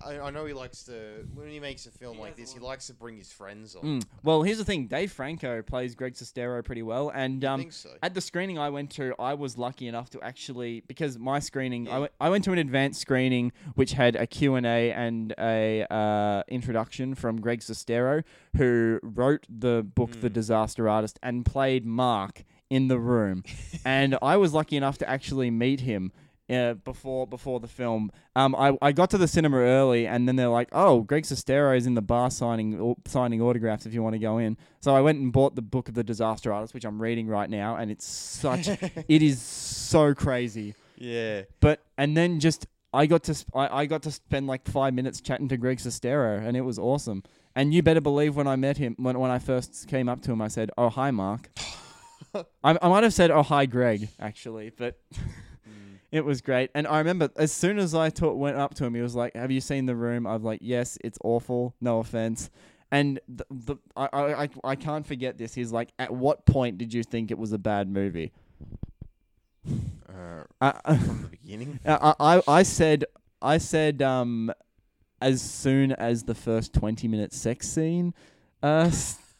[SPEAKER 2] I, I know he likes to when he makes a film
[SPEAKER 1] He
[SPEAKER 2] like this, he likes to bring his friends on.
[SPEAKER 1] mm, well, here's the thing: Dave Franco plays Greg Sestero pretty well, and um,
[SPEAKER 2] so.
[SPEAKER 1] At the screening I went to, I was lucky enough to actually because my screening, I
[SPEAKER 2] Yeah.
[SPEAKER 1] went I went to an advanced screening which had a Q&A and a uh, introduction from Greg Sestero, who wrote the book The
[SPEAKER 2] Mm.
[SPEAKER 1] Disaster Artist and played Mark in the room, [laughs] and I was lucky enough to actually meet him. Uh, before before the film, um, I, I got to the cinema early, and then they're like, "Oh, Greg Sestero is in the bar signing au- signing autographs if you want to go in." So I went and bought the book of the Disaster Artist, which I'm reading right now, and it's such [laughs] it is so crazy.
[SPEAKER 2] yeah.
[SPEAKER 1] But and then just I got to sp- I, I got to spend like five minutes chatting to Greg Sestero, and it was awesome. And you better believe when I met him, when when I first came up to him, I said, "Oh hi, Mark." [laughs] I, I might have said, "Oh hi, Greg," actually, but [laughs] it was great. And I remember as soon as I ta- went up to him, he was like, "Have you seen the room?" I was like, "Yes, it's awful. No offense." And the, the I, I I I can't forget this. He's like, "At what point did you think it was a bad movie?"
[SPEAKER 2] Uh,
[SPEAKER 1] I, [laughs]
[SPEAKER 2] from the beginning.
[SPEAKER 1] I, I I said I said um as soon as the first twenty minute sex scene uh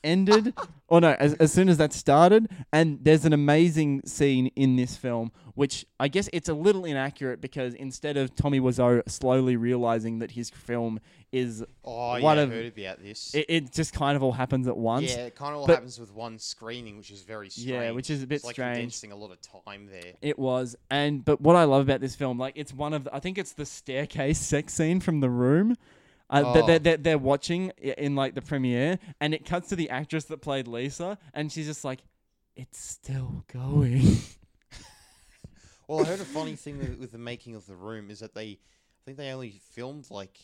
[SPEAKER 1] ended [laughs] or oh, no as, as soon as that started and there's an amazing scene in this film which I guess it's a little inaccurate because instead of Tommy Wiseau slowly realizing that his film is
[SPEAKER 2] Oh
[SPEAKER 1] One
[SPEAKER 2] yeah,
[SPEAKER 1] of-
[SPEAKER 2] I heard about this.
[SPEAKER 1] it, it just kind of all happens at once
[SPEAKER 2] yeah, it kind of all
[SPEAKER 1] But-
[SPEAKER 2] happens with one screening, which is very strange.
[SPEAKER 1] Yeah, which is a bit
[SPEAKER 2] it's like
[SPEAKER 1] strange.
[SPEAKER 2] condensing a lot of time there.
[SPEAKER 1] It was, and but what I love about this film, like it's one of, the, I think it's the staircase sex scene from the room. Uh,
[SPEAKER 2] Oh.
[SPEAKER 1] they're, they're, they're watching in like the premiere, and it cuts to the actress that played Lisa, and she's just like, "It's still going." [laughs]
[SPEAKER 2] Well, I heard a funny thing with, with the making of the room is that they, I think they only filmed like,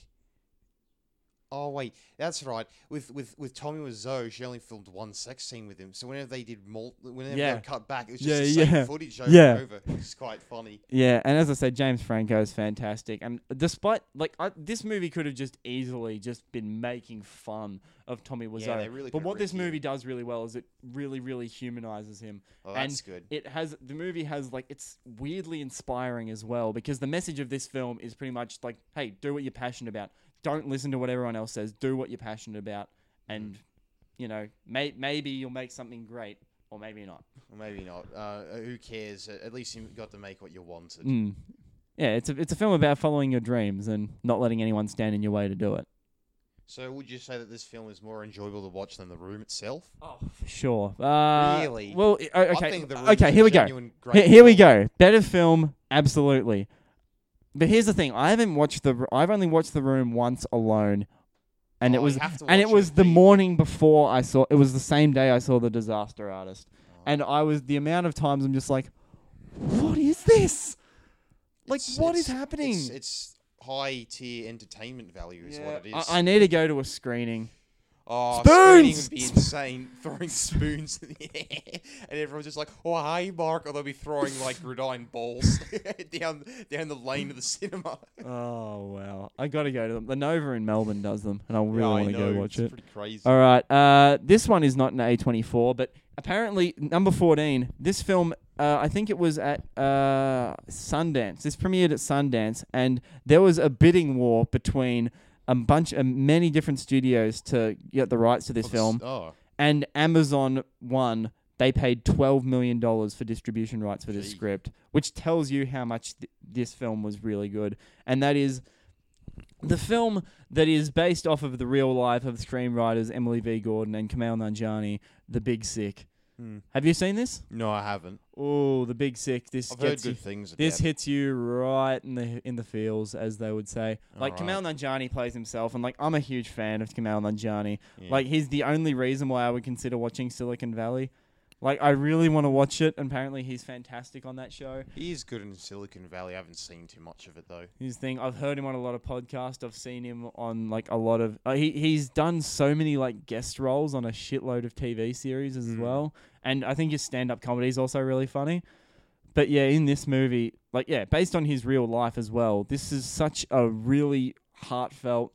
[SPEAKER 2] Oh wait, that's right. With with with Tommy Wiseau, she only filmed one sex scene with him. So whenever they did mul- whenever
[SPEAKER 1] Yeah.
[SPEAKER 2] they cut back, it was just
[SPEAKER 1] Yeah,
[SPEAKER 2] the same
[SPEAKER 1] yeah.
[SPEAKER 2] footage over
[SPEAKER 1] Yeah.
[SPEAKER 2] and over. It's quite funny.
[SPEAKER 1] Yeah, and as I said, James Franco is fantastic. And despite like I, this movie could have just easily just been making fun of Tommy Wiseau.
[SPEAKER 2] yeah, they really
[SPEAKER 1] but what this
[SPEAKER 2] ripped him.
[SPEAKER 1] movie does really well is it really, really humanizes him.
[SPEAKER 2] Oh,
[SPEAKER 1] And
[SPEAKER 2] that's good.
[SPEAKER 1] It has the movie has like it's weirdly inspiring as well because the message of this film is pretty much like, hey, do what you're passionate about. Don't listen to what everyone else says. Do what you're passionate about, and you know, may- maybe you'll make something great, or maybe not.
[SPEAKER 2] Or maybe not. Uh, who cares? At at least you got to make what you wanted.
[SPEAKER 1] Mm. Yeah, it's a it's a film about following your dreams and not letting anyone stand in your way to do it.
[SPEAKER 2] So would you say that this film is more enjoyable to watch than The Room itself?
[SPEAKER 1] Oh, for sure. Uh,
[SPEAKER 2] Really?
[SPEAKER 1] Well, i- o-
[SPEAKER 2] I
[SPEAKER 1] okay.
[SPEAKER 2] think The Room
[SPEAKER 1] Okay,
[SPEAKER 2] is
[SPEAKER 1] here
[SPEAKER 2] a
[SPEAKER 1] we go.
[SPEAKER 2] great
[SPEAKER 1] Here, here we go. Better film, absolutely. But here's the thing: I haven't watched the. I've only watched The Room once alone, and it
[SPEAKER 2] Oh,
[SPEAKER 1] was
[SPEAKER 2] have to
[SPEAKER 1] and it was the morning before I saw. It was the same day I saw The Disaster Artist,
[SPEAKER 2] Oh.
[SPEAKER 1] and I was the amount of times I'm just like, what is this? Like,
[SPEAKER 2] It's-
[SPEAKER 1] what is
[SPEAKER 2] it's-
[SPEAKER 1] happening?
[SPEAKER 2] It's, it's high tier entertainment value, is what it is.
[SPEAKER 1] I, I need to go to a screening.
[SPEAKER 2] Oh,
[SPEAKER 1] Spoons!
[SPEAKER 2] screening would be insane. [laughs] throwing [laughs] spoons in the air, and everyone's just like, "Oh, hi, Mark!" Or they'll be throwing like [laughs] gridiron balls down down the lane of the cinema.
[SPEAKER 1] Oh wow, I got to go to them. The Nova in Melbourne does them, and I really
[SPEAKER 2] Yeah,
[SPEAKER 1] want to go watch
[SPEAKER 2] it's
[SPEAKER 1] it.
[SPEAKER 2] Pretty crazy.
[SPEAKER 1] All right. Uh, this one is not an A24, but apparently number 14. This film, uh, I think it was at uh, Sundance. This premiered at Sundance, and there was a bidding war between a bunch of many different studios to get the rights to this
[SPEAKER 2] Oh,
[SPEAKER 1] film,
[SPEAKER 2] Oh,
[SPEAKER 1] and Amazon won. They paid twelve million dollars for distribution rights for this
[SPEAKER 2] Gee.
[SPEAKER 1] script, which tells you how much th- this film was really good. And that is the film that is based off of the real life of screenwriters Emily V. Gordon and Kumail Nanjiani, The Big Sick.
[SPEAKER 2] Hmm.
[SPEAKER 1] Have you seen this?
[SPEAKER 2] no, I haven't.
[SPEAKER 1] Oh, The Big Sick. This
[SPEAKER 2] I've heard
[SPEAKER 1] gets you,
[SPEAKER 2] good things.
[SPEAKER 1] this hits you right in the in the feels, as they would say. Like
[SPEAKER 2] Alright.
[SPEAKER 1] Kumail Nanjiani plays himself, and like I'm a huge fan of Kumail Nanjiani.
[SPEAKER 2] it. Yeah.
[SPEAKER 1] Like he's the only reason why I would consider watching Silicon Valley. Like I really want to watch it. and Apparently he's fantastic on that show.
[SPEAKER 2] he is good in Silicon Valley. I haven't seen too much of it though.
[SPEAKER 1] His thing. I've heard him on a lot of podcasts. I've seen him on like a lot of. Uh, he he's done so many like guest roles on a shitload of TV series as
[SPEAKER 2] Mm.
[SPEAKER 1] well. And I think his stand up comedy is also really funny. But yeah, in this movie, like yeah, based on his real life as well. This is such a really heartfelt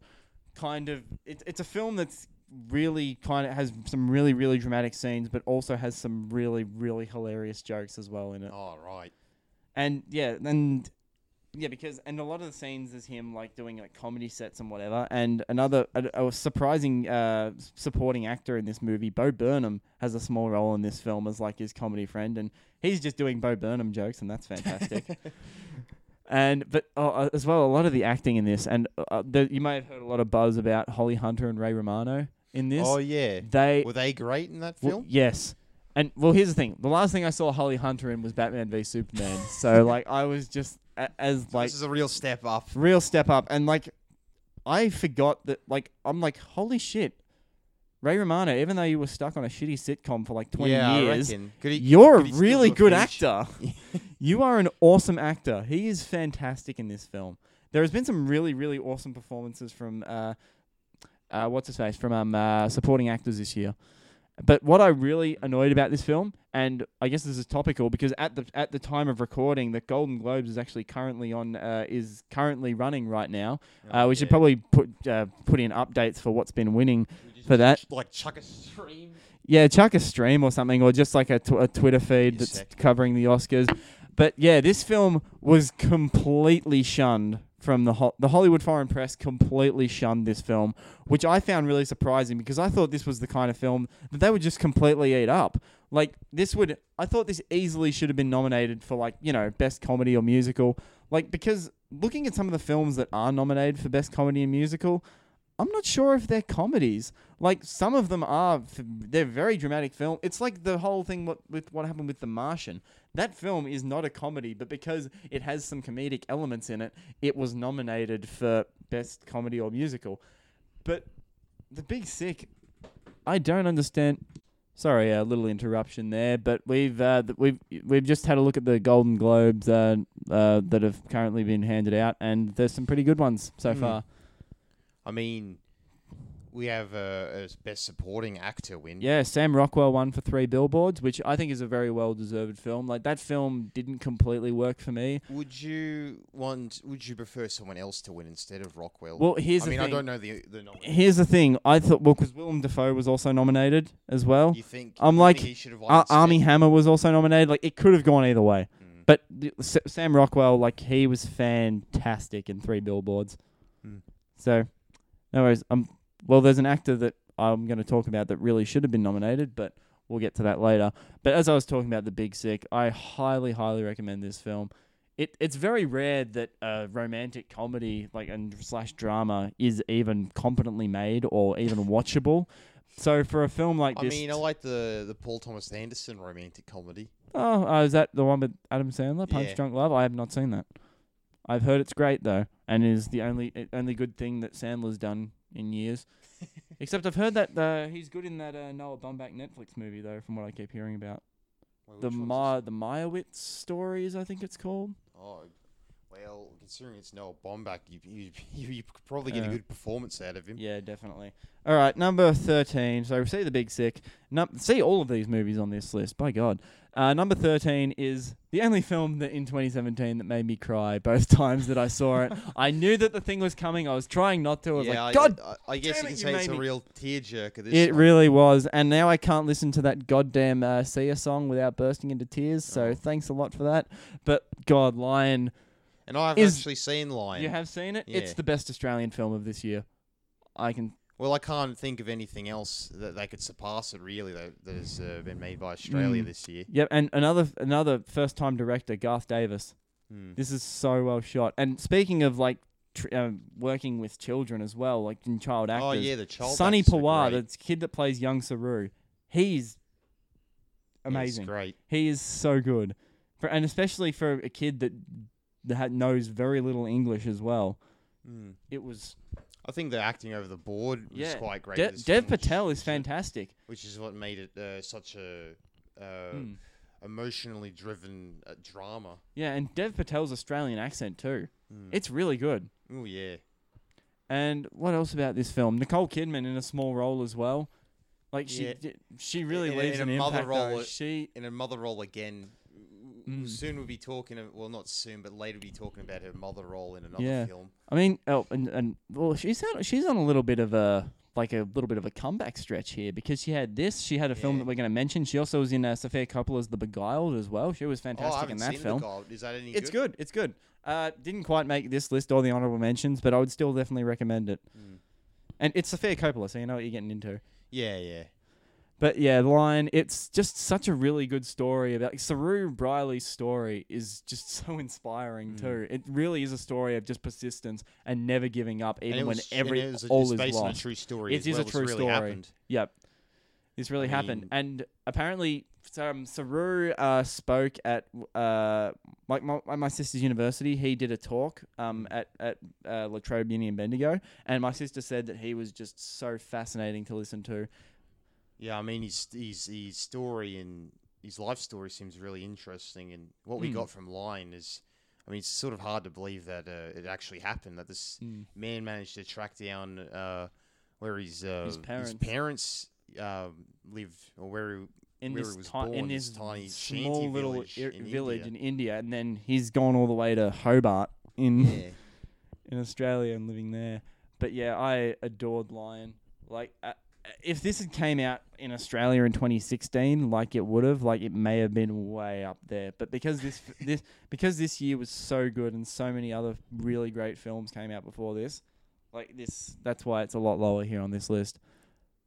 [SPEAKER 1] kind of. It's it's a film that's really kind of has some really really dramatic scenes, but also has some really really hilarious jokes as well in it.
[SPEAKER 2] Oh right.
[SPEAKER 1] And yeah, and yeah, because and a lot of the scenes is him like doing like comedy sets and whatever. And another a, a surprising uh, supporting actor in this movie, Bo Burnham, has a small role in this film as like his comedy friend, and he's just doing Bo Burnham jokes, and that's fantastic. [laughs] and but uh, uh, as well, a lot of the acting in this, and uh, the, you may have heard a lot of buzz about Holly Hunter and Ray Romano in this.
[SPEAKER 2] Oh yeah.
[SPEAKER 1] they
[SPEAKER 2] Were they great in that
[SPEAKER 1] well,
[SPEAKER 2] film?
[SPEAKER 1] yes. And well, here's the thing: the last thing I saw Holly Hunter in was Batman v Superman. so [laughs] like, I was just as like
[SPEAKER 2] this is a real step up.
[SPEAKER 1] real step up, and like, I forgot that. Like, I'm like, holy shit, Ray Romano. Even though you were stuck on a shitty sitcom for like 20
[SPEAKER 2] yeah,
[SPEAKER 1] years,
[SPEAKER 2] he,
[SPEAKER 1] you're a really good actor. [laughs] you are an awesome actor. He is fantastic in this film. There has been some really, really awesome performances from uh, uh, what's his face from um uh, supporting actors this year. But what I really annoyed about this film, and I guess this is topical because at the at the time of recording, the Golden Globes is actually currently on uh, is currently running right now. Uh, we should probably put uh, put in updates for what's been winning for that.
[SPEAKER 2] ch- Like chuck a stream.
[SPEAKER 1] Yeah, chuck a stream or something, or just like a, tw- a Twitter feed that's
[SPEAKER 2] sick.
[SPEAKER 1] covering the Oscars. But yeah, this film was completely shunned from the ho- the Hollywood foreign press. Completely shunned this film, which I found really surprising because I thought this was the kind of film that they would just completely eat up. Like this would, I thought this easily should have been nominated for like you know best comedy or musical. Like because looking at some of the films that are nominated for best comedy and musical, I'm not sure if they're comedies. Like some of them are, they're very dramatic film. It's like the whole thing what, with what happened with The Martian. That film is not a comedy, but because it has some comedic elements in it, it was nominated for best comedy or musical. But The Big Sick, I don't understand. Sorry, a little interruption there, but we've uh, th- we've we've just had a look at the Golden Globes uh, uh, that have currently been handed out, and there's some pretty good ones so
[SPEAKER 2] Hmm.
[SPEAKER 1] far.
[SPEAKER 2] I mean, we have a, as best supporting actor win.
[SPEAKER 1] Yeah, Sam Rockwell won for Three Billboards, which I think is a very well deserved film. Like that film didn't completely work for me.
[SPEAKER 2] Would you want? Would you prefer someone else to win instead of Rockwell?
[SPEAKER 1] Well, here's
[SPEAKER 2] I
[SPEAKER 1] the
[SPEAKER 2] mean,
[SPEAKER 1] thing.
[SPEAKER 2] I don't know the the nominees.
[SPEAKER 1] Here's the thing. I thought well, because Willem Dafoe was also nominated as well.
[SPEAKER 2] You think?
[SPEAKER 1] I'm
[SPEAKER 2] you
[SPEAKER 1] like,
[SPEAKER 2] think he should have won
[SPEAKER 1] Ar- Armie Hammer was also nominated. Like it could have gone either way.
[SPEAKER 2] Mm.
[SPEAKER 1] But the- S- Sam Rockwell, like he was fantastic in Three Billboards.
[SPEAKER 2] Hmm.
[SPEAKER 1] So, no worries. Um, well, there's an actor that I'm going to talk about that really should have been nominated, but we'll get to that later. But as I was talking about The Big Sick, I highly, highly recommend this film. It it's very rare that a romantic comedy like and slash drama is even competently made or even [laughs] watchable. So for a film like
[SPEAKER 2] I
[SPEAKER 1] this, I
[SPEAKER 2] mean, I like the the Paul Thomas Anderson romantic comedy.
[SPEAKER 1] Oh, uh, is that the one with Adam Sandler, Punch
[SPEAKER 2] Yeah.
[SPEAKER 1] Drunk Love? I have not seen that. I've heard it's great though, and is the only only good thing that Sandler's done in years. [laughs] Except I've heard that uh, he's good in that uh, Noah Baumbach Netflix movie though, from what I keep hearing about
[SPEAKER 2] Wait,
[SPEAKER 1] the
[SPEAKER 2] which
[SPEAKER 1] Ma the Meyerowitz stories. I think it's called.
[SPEAKER 2] Oh, well, considering it's Noah Baumbach, you you, [laughs] you, you could probably get a
[SPEAKER 1] Uh,
[SPEAKER 2] good performance out of him.
[SPEAKER 1] Yeah, definitely. All right, number thirteen. So we see the Big Sick. Num- see all of these movies on this list. By God. Uh, number thirteen is the only film that in 2017 that made me cry both [laughs] times that I saw it. I knew that the thing was coming. I was trying not to. I was
[SPEAKER 2] yeah,
[SPEAKER 1] like, God,
[SPEAKER 2] I, I guess
[SPEAKER 1] damn
[SPEAKER 2] you
[SPEAKER 1] it,
[SPEAKER 2] can
[SPEAKER 1] you
[SPEAKER 2] say it's a
[SPEAKER 1] me."
[SPEAKER 2] real tearjerker. This
[SPEAKER 1] it really was. And now I can't listen to that goddamn uh, Sia song without bursting into tears. So
[SPEAKER 2] Oh.
[SPEAKER 1] thanks a lot for that. But God, Lion,
[SPEAKER 2] And I've
[SPEAKER 1] is-
[SPEAKER 2] actually seen Lion.
[SPEAKER 1] you have seen it. It's the best Australian film of this year. I can
[SPEAKER 2] Well, I can't think of anything else that they could surpass it. Really, that, that has uh, been made by Australia
[SPEAKER 1] Mm.
[SPEAKER 2] this year.
[SPEAKER 1] Yep, and another another first time director, Garth Davis.
[SPEAKER 2] Mm.
[SPEAKER 1] This is so well shot. And speaking of like tr- um, working with children as well, like in child actors.
[SPEAKER 2] Oh yeah, the child. Are
[SPEAKER 1] Pawar, the kid that plays young Saroo, he's amazing.
[SPEAKER 2] great.
[SPEAKER 1] He is so good, for and especially for a kid that that knows very little English as well.
[SPEAKER 2] Mm.
[SPEAKER 1] It was
[SPEAKER 2] I think the acting over the board was
[SPEAKER 1] Yeah,
[SPEAKER 2] quite great.
[SPEAKER 1] De- Dev
[SPEAKER 2] film, which-
[SPEAKER 1] Patel is fantastic.
[SPEAKER 2] which is what made it uh, such a uh,
[SPEAKER 1] Mm.
[SPEAKER 2] emotionally driven uh, drama.
[SPEAKER 1] Yeah, and Dev Patel's Australian accent too.
[SPEAKER 2] Mm.
[SPEAKER 1] It's really good.
[SPEAKER 2] oh yeah,
[SPEAKER 1] And what else about this film? Nicole Kidman in a small role as well. Like she,
[SPEAKER 2] Yeah.
[SPEAKER 1] she really
[SPEAKER 2] In
[SPEAKER 1] leaves
[SPEAKER 2] in a
[SPEAKER 1] an
[SPEAKER 2] mother
[SPEAKER 1] impact.
[SPEAKER 2] role,
[SPEAKER 1] though. She,
[SPEAKER 2] in a mother role again.
[SPEAKER 1] Mm.
[SPEAKER 2] Soon we'll be talking. of- Well, not soon, but later we'll be talking about her mother role in another
[SPEAKER 1] Yeah.
[SPEAKER 2] film.
[SPEAKER 1] I mean, oh, and and well, she's on, she's on a little bit of a like a little bit of a comeback stretch here because she had this. She had a film that we're going to mention. She also was in uh, Sofia Coppola's The Beguiled as well. She was fantastic in that film.
[SPEAKER 2] oh, I haven't
[SPEAKER 1] in that
[SPEAKER 2] seen
[SPEAKER 1] film.
[SPEAKER 2] The. Is that any
[SPEAKER 1] It's
[SPEAKER 2] good?
[SPEAKER 1] good. It's good. Uh, didn't quite make this list or the honorable mentions, but I would still definitely recommend it.
[SPEAKER 2] Mm.
[SPEAKER 1] And it's Sofia Coppola, so you know what you're getting into.
[SPEAKER 2] Yeah, yeah.
[SPEAKER 1] But yeah, the Lion, it's just such a really good story about Saroo Brierley's story is just so [laughs] inspiring
[SPEAKER 2] Mm.
[SPEAKER 1] too. It really is a story of just persistence and never giving up even when
[SPEAKER 2] was,
[SPEAKER 1] every
[SPEAKER 2] it was
[SPEAKER 1] all
[SPEAKER 2] it's
[SPEAKER 1] is
[SPEAKER 2] based on a true story.
[SPEAKER 1] It is a
[SPEAKER 2] well. This
[SPEAKER 1] true
[SPEAKER 2] really
[SPEAKER 1] story.
[SPEAKER 2] Happened.
[SPEAKER 1] Yep. This really
[SPEAKER 2] I
[SPEAKER 1] happened.
[SPEAKER 2] mean-
[SPEAKER 1] And apparently um, Saru uh, spoke at uh, like my, my sister's university. He did a talk um, at, at uh, La Trobe Uni in Bendigo. And my sister said that he was just so fascinating to listen to.
[SPEAKER 2] Yeah, I mean his his his story and his life story seems really interesting, and what we
[SPEAKER 1] Mm.
[SPEAKER 2] got from Lion is, I mean, it's sort of hard to believe that uh, it actually happened. That this man managed to track down uh, where his uh,
[SPEAKER 1] His parents.
[SPEAKER 2] parents um, lived, or where he,
[SPEAKER 1] in
[SPEAKER 2] where
[SPEAKER 1] this
[SPEAKER 2] he was
[SPEAKER 1] ti-
[SPEAKER 2] born,
[SPEAKER 1] in
[SPEAKER 2] this
[SPEAKER 1] this
[SPEAKER 2] tiny
[SPEAKER 1] small
[SPEAKER 2] shanty
[SPEAKER 1] little
[SPEAKER 2] village
[SPEAKER 1] ir-
[SPEAKER 2] in
[SPEAKER 1] village
[SPEAKER 2] India.
[SPEAKER 1] in India, and then he's gone all the way to Hobart in
[SPEAKER 2] yeah. [laughs]
[SPEAKER 1] in Australia and living there. But yeah, I adored Lion. Like, if this had came out in Australia in 2016, like it would have, like it may have been way up there. But because this this because this year was so good and so many other really great films came out before this, like this, that's why it's a lot lower here on this list.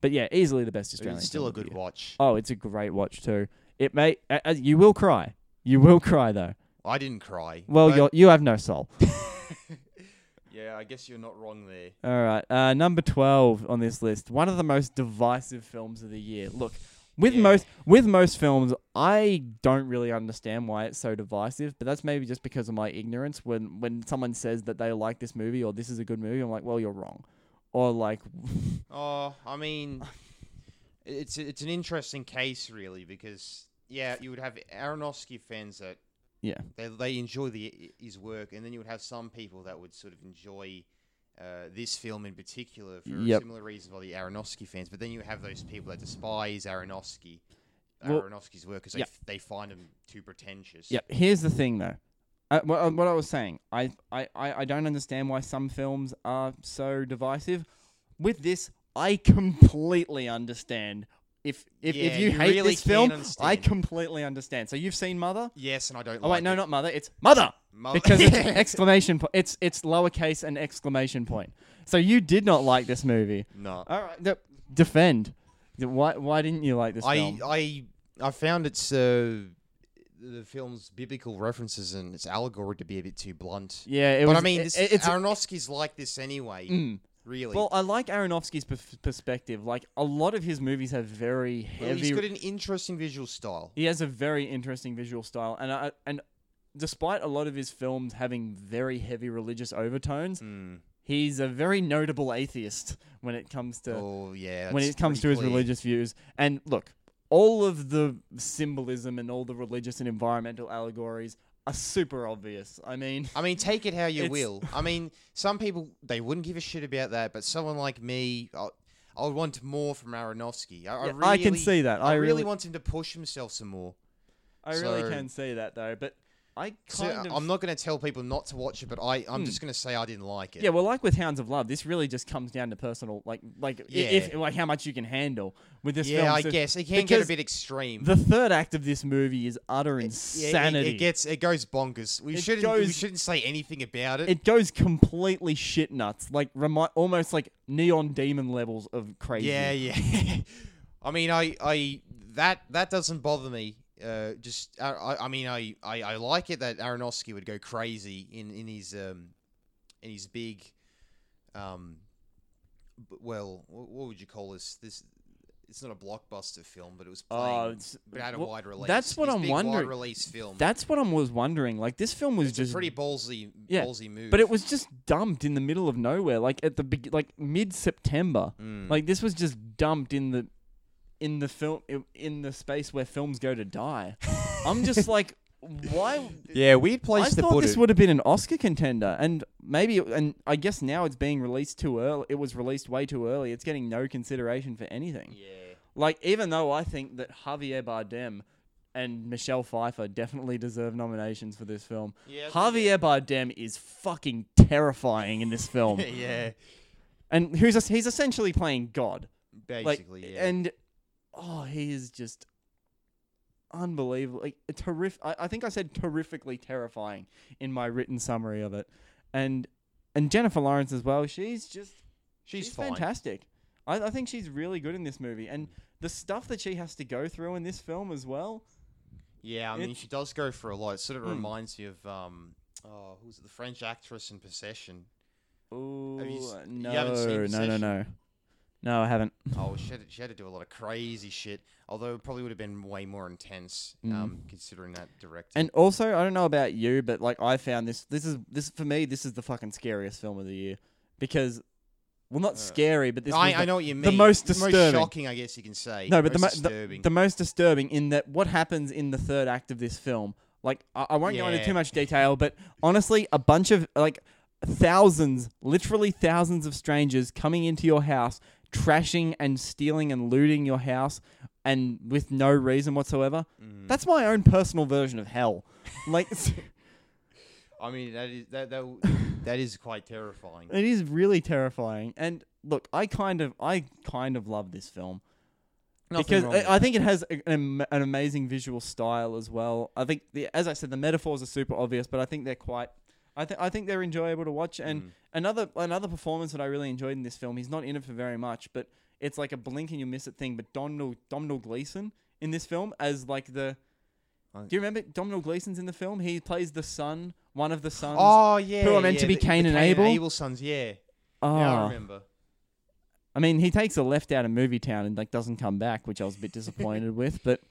[SPEAKER 1] But yeah, easily the best Australian.
[SPEAKER 2] it's still a good watch.
[SPEAKER 1] Oh, it's a great watch too. It may uh, uh, you will cry. You will cry though.
[SPEAKER 2] I didn't cry.
[SPEAKER 1] Well, you you have no soul. [laughs]
[SPEAKER 2] yeah, I guess you're not wrong there.
[SPEAKER 1] All right, uh, number twelve on this list. One of the most divisive films of the year. Look, with
[SPEAKER 2] Yeah.
[SPEAKER 1] most with most films, I don't really understand why it's so divisive. But that's maybe just because of my ignorance. When when someone says that they like this movie or this is a good movie, I'm like, well, you're wrong. Or like, [laughs]
[SPEAKER 2] Oh, I mean, it's it's an interesting case really because yeah, you would have Aronofsky fans that
[SPEAKER 1] yeah,
[SPEAKER 2] they they enjoy the his work, and then you would have some people that would sort of enjoy uh, this film in particular for
[SPEAKER 1] Yep.
[SPEAKER 2] similar reason for the Aronofsky fans. But then you have those people that despise Aronofsky,
[SPEAKER 1] Well-
[SPEAKER 2] Aronofsky's work because
[SPEAKER 1] Yep.
[SPEAKER 2] they, f- they find him too pretentious.
[SPEAKER 1] Yeah, here's the thing though. Uh, what, uh, what I was saying, I, I I don't understand why some films are so divisive. With this, I completely understand. If if,
[SPEAKER 2] Yeah,
[SPEAKER 1] if you,
[SPEAKER 2] you
[SPEAKER 1] hate
[SPEAKER 2] really
[SPEAKER 1] this film,
[SPEAKER 2] can
[SPEAKER 1] I
[SPEAKER 2] understand.
[SPEAKER 1] completely understand. So you've seen Mother?
[SPEAKER 2] Yes, and I don't.
[SPEAKER 1] Oh
[SPEAKER 2] like
[SPEAKER 1] wait, no,
[SPEAKER 2] it.
[SPEAKER 1] not Mother. It's Mother
[SPEAKER 2] Mo-
[SPEAKER 1] because it's [laughs] exclamation point. It's it's lowercase and exclamation point. So you did not like this movie.
[SPEAKER 2] no.
[SPEAKER 1] All right, de- defend. Why why didn't you like this
[SPEAKER 2] I
[SPEAKER 1] film?
[SPEAKER 2] I I found its uh, the film's biblical references and its allegory to be a bit too blunt.
[SPEAKER 1] yeah, it
[SPEAKER 2] but
[SPEAKER 1] was.
[SPEAKER 2] I mean,
[SPEAKER 1] it-
[SPEAKER 2] this,
[SPEAKER 1] it's
[SPEAKER 2] Aronofsky's like this anyway.
[SPEAKER 1] mm.
[SPEAKER 2] Really.
[SPEAKER 1] Well, I like Aronofsky's perf- perspective. Like a lot of his movies have very
[SPEAKER 2] Well,
[SPEAKER 1] heavy.
[SPEAKER 2] he's got an interesting visual style.
[SPEAKER 1] he has a very interesting visual style, and I, and despite a lot of his films having very heavy religious overtones,
[SPEAKER 2] Mm.
[SPEAKER 1] he's a very notable atheist when it comes to
[SPEAKER 2] Oh yeah.
[SPEAKER 1] when it comes to his
[SPEAKER 2] clear.
[SPEAKER 1] religious views. And look, all of the symbolism and all the religious and environmental allegories are super obvious. I mean,
[SPEAKER 2] I mean, take it how you
[SPEAKER 1] It's-
[SPEAKER 2] will. I mean, some people they wouldn't give a shit about that, but someone like me, I, I would want more from Aronofsky. I, I,
[SPEAKER 1] Yeah,
[SPEAKER 2] really,
[SPEAKER 1] I can see that.
[SPEAKER 2] I,
[SPEAKER 1] I
[SPEAKER 2] really
[SPEAKER 1] really,
[SPEAKER 2] want him to push himself some more.
[SPEAKER 1] I really
[SPEAKER 2] so-
[SPEAKER 1] can see that though. But I
[SPEAKER 2] So
[SPEAKER 1] kind of,
[SPEAKER 2] I'm not going to tell people not to watch it, but I, I'm
[SPEAKER 1] Hmm.
[SPEAKER 2] just going to say I didn't like it.
[SPEAKER 1] Yeah, well, like with Hounds of Love, this really just comes down to personal, like, like i- if
[SPEAKER 2] Yeah.
[SPEAKER 1] like how much you can handle with this
[SPEAKER 2] yeah,
[SPEAKER 1] film.
[SPEAKER 2] I
[SPEAKER 1] So
[SPEAKER 2] guess it can get a bit extreme.
[SPEAKER 1] the third act of this movie is utter
[SPEAKER 2] Yeah, it-
[SPEAKER 1] insanity.
[SPEAKER 2] It, gets it goes bonkers. We
[SPEAKER 1] It
[SPEAKER 2] shouldn't we shouldn't say anything about it.
[SPEAKER 1] It goes completely shit nuts, like remi- almost like neon demon levels of crazy.
[SPEAKER 2] Yeah, yeah. [laughs] I mean, I, I that that doesn't bother me. Uh, just I, I mean, I, I, I like it that Aronofsky would go crazy in in his um in his big um well what would you call this this it's not a blockbuster film but it was playing
[SPEAKER 1] Oh, it's-
[SPEAKER 2] but had a
[SPEAKER 1] well,
[SPEAKER 2] wide release
[SPEAKER 1] that's what
[SPEAKER 2] His
[SPEAKER 1] I'm wondering.
[SPEAKER 2] release film
[SPEAKER 1] That's what I was wondering. Like this film was
[SPEAKER 2] it's
[SPEAKER 1] just
[SPEAKER 2] a pretty ballsy
[SPEAKER 1] Yeah,
[SPEAKER 2] ballsy move
[SPEAKER 1] but it was just dumped in the middle of nowhere, like at the like mid September.
[SPEAKER 2] Mm.
[SPEAKER 1] Like this was just dumped in the in the film in the space where films go to die. I'm just [laughs] like, why?
[SPEAKER 3] Yeah, weird
[SPEAKER 1] I
[SPEAKER 3] place to
[SPEAKER 1] thought
[SPEAKER 3] put
[SPEAKER 1] this
[SPEAKER 3] it.
[SPEAKER 1] would have been an Oscar contender, and maybe, and I guess now it's being released too early. It was released way too early. It's getting no consideration for anything.
[SPEAKER 2] yeah
[SPEAKER 1] Like, even though I think that Javier Bardem and Michelle Pfeiffer definitely deserve nominations for this film,
[SPEAKER 2] yeah
[SPEAKER 1] Javier Bardem is fucking terrifying in this [laughs] film,
[SPEAKER 2] yeah
[SPEAKER 1] and who's he's essentially playing God.
[SPEAKER 2] basically
[SPEAKER 1] like,
[SPEAKER 2] yeah
[SPEAKER 1] and oh, he is just unbelievable. Like terrific. I, I think I said terrifically terrifying in my written summary of it, and and Jennifer Lawrence as well. She's just
[SPEAKER 2] she's,
[SPEAKER 1] she's fantastic. I, I think she's really good in this movie, and the stuff that she has to go through in this film as well.
[SPEAKER 2] Yeah, I mean, she does go for a lot. It sort of
[SPEAKER 1] Hmm.
[SPEAKER 2] reminds me of um, oh, who's it? The French actress in Possession. Oh
[SPEAKER 1] no, no, no, no, no, I haven't.
[SPEAKER 2] Oh, she had, to, she had to do a lot of crazy shit. Although it probably would have been way more intense,
[SPEAKER 1] Mm.
[SPEAKER 2] um, considering that director.
[SPEAKER 1] And also, I don't know about you, but like I found this. This is this for me. This is the fucking scariest film of the year because, well, not
[SPEAKER 2] Uh,
[SPEAKER 1] scary, but this. was
[SPEAKER 2] I,
[SPEAKER 1] the-
[SPEAKER 2] I know what you mean.
[SPEAKER 1] the most
[SPEAKER 2] Most
[SPEAKER 1] disturbing.
[SPEAKER 2] shocking, I guess you can say.
[SPEAKER 1] No, but the,
[SPEAKER 2] most
[SPEAKER 1] mo- the
[SPEAKER 2] disturbing.
[SPEAKER 1] the most disturbing in that what happens in the third act of this film. Like I, I won't go into
[SPEAKER 2] Yeah.
[SPEAKER 1] too much detail, but honestly, a bunch of like thousands, literally thousands of strangers coming into your house, trashing and stealing and looting your house, and with no reason whatsoever.
[SPEAKER 2] Mm.
[SPEAKER 1] That's my own personal version of hell. [laughs] Like
[SPEAKER 2] I mean, that is that that, [laughs] that is quite terrifying.
[SPEAKER 1] it is really terrifying. And look, I kind of I kind of love this film.
[SPEAKER 2] Nothing
[SPEAKER 1] because I, I think it has a- an, an amazing visual style as well. I think, the, as I said, the metaphors are super obvious, but I think they're quite. I think I think they're enjoyable to watch. And
[SPEAKER 2] Mm.
[SPEAKER 1] another another performance that I really enjoyed in this film. He's not in it for very much, but it's like a blink and you miss it thing. But Donald Domhnall Gleeson in this film as like the. Do you remember Domhnall Gleeson's in the film? He plays the son, one of the sons.
[SPEAKER 2] Oh yeah,
[SPEAKER 1] who are meant
[SPEAKER 2] yeah,
[SPEAKER 1] to be
[SPEAKER 2] the-
[SPEAKER 1] Cain
[SPEAKER 2] the
[SPEAKER 1] and
[SPEAKER 2] Cain
[SPEAKER 1] Abel?
[SPEAKER 2] Abel sons, yeah.
[SPEAKER 1] Oh.
[SPEAKER 2] Now I remember.
[SPEAKER 1] I mean, he takes a left out of Movie Town and like doesn't come back, which I was a bit disappointed [laughs] with. But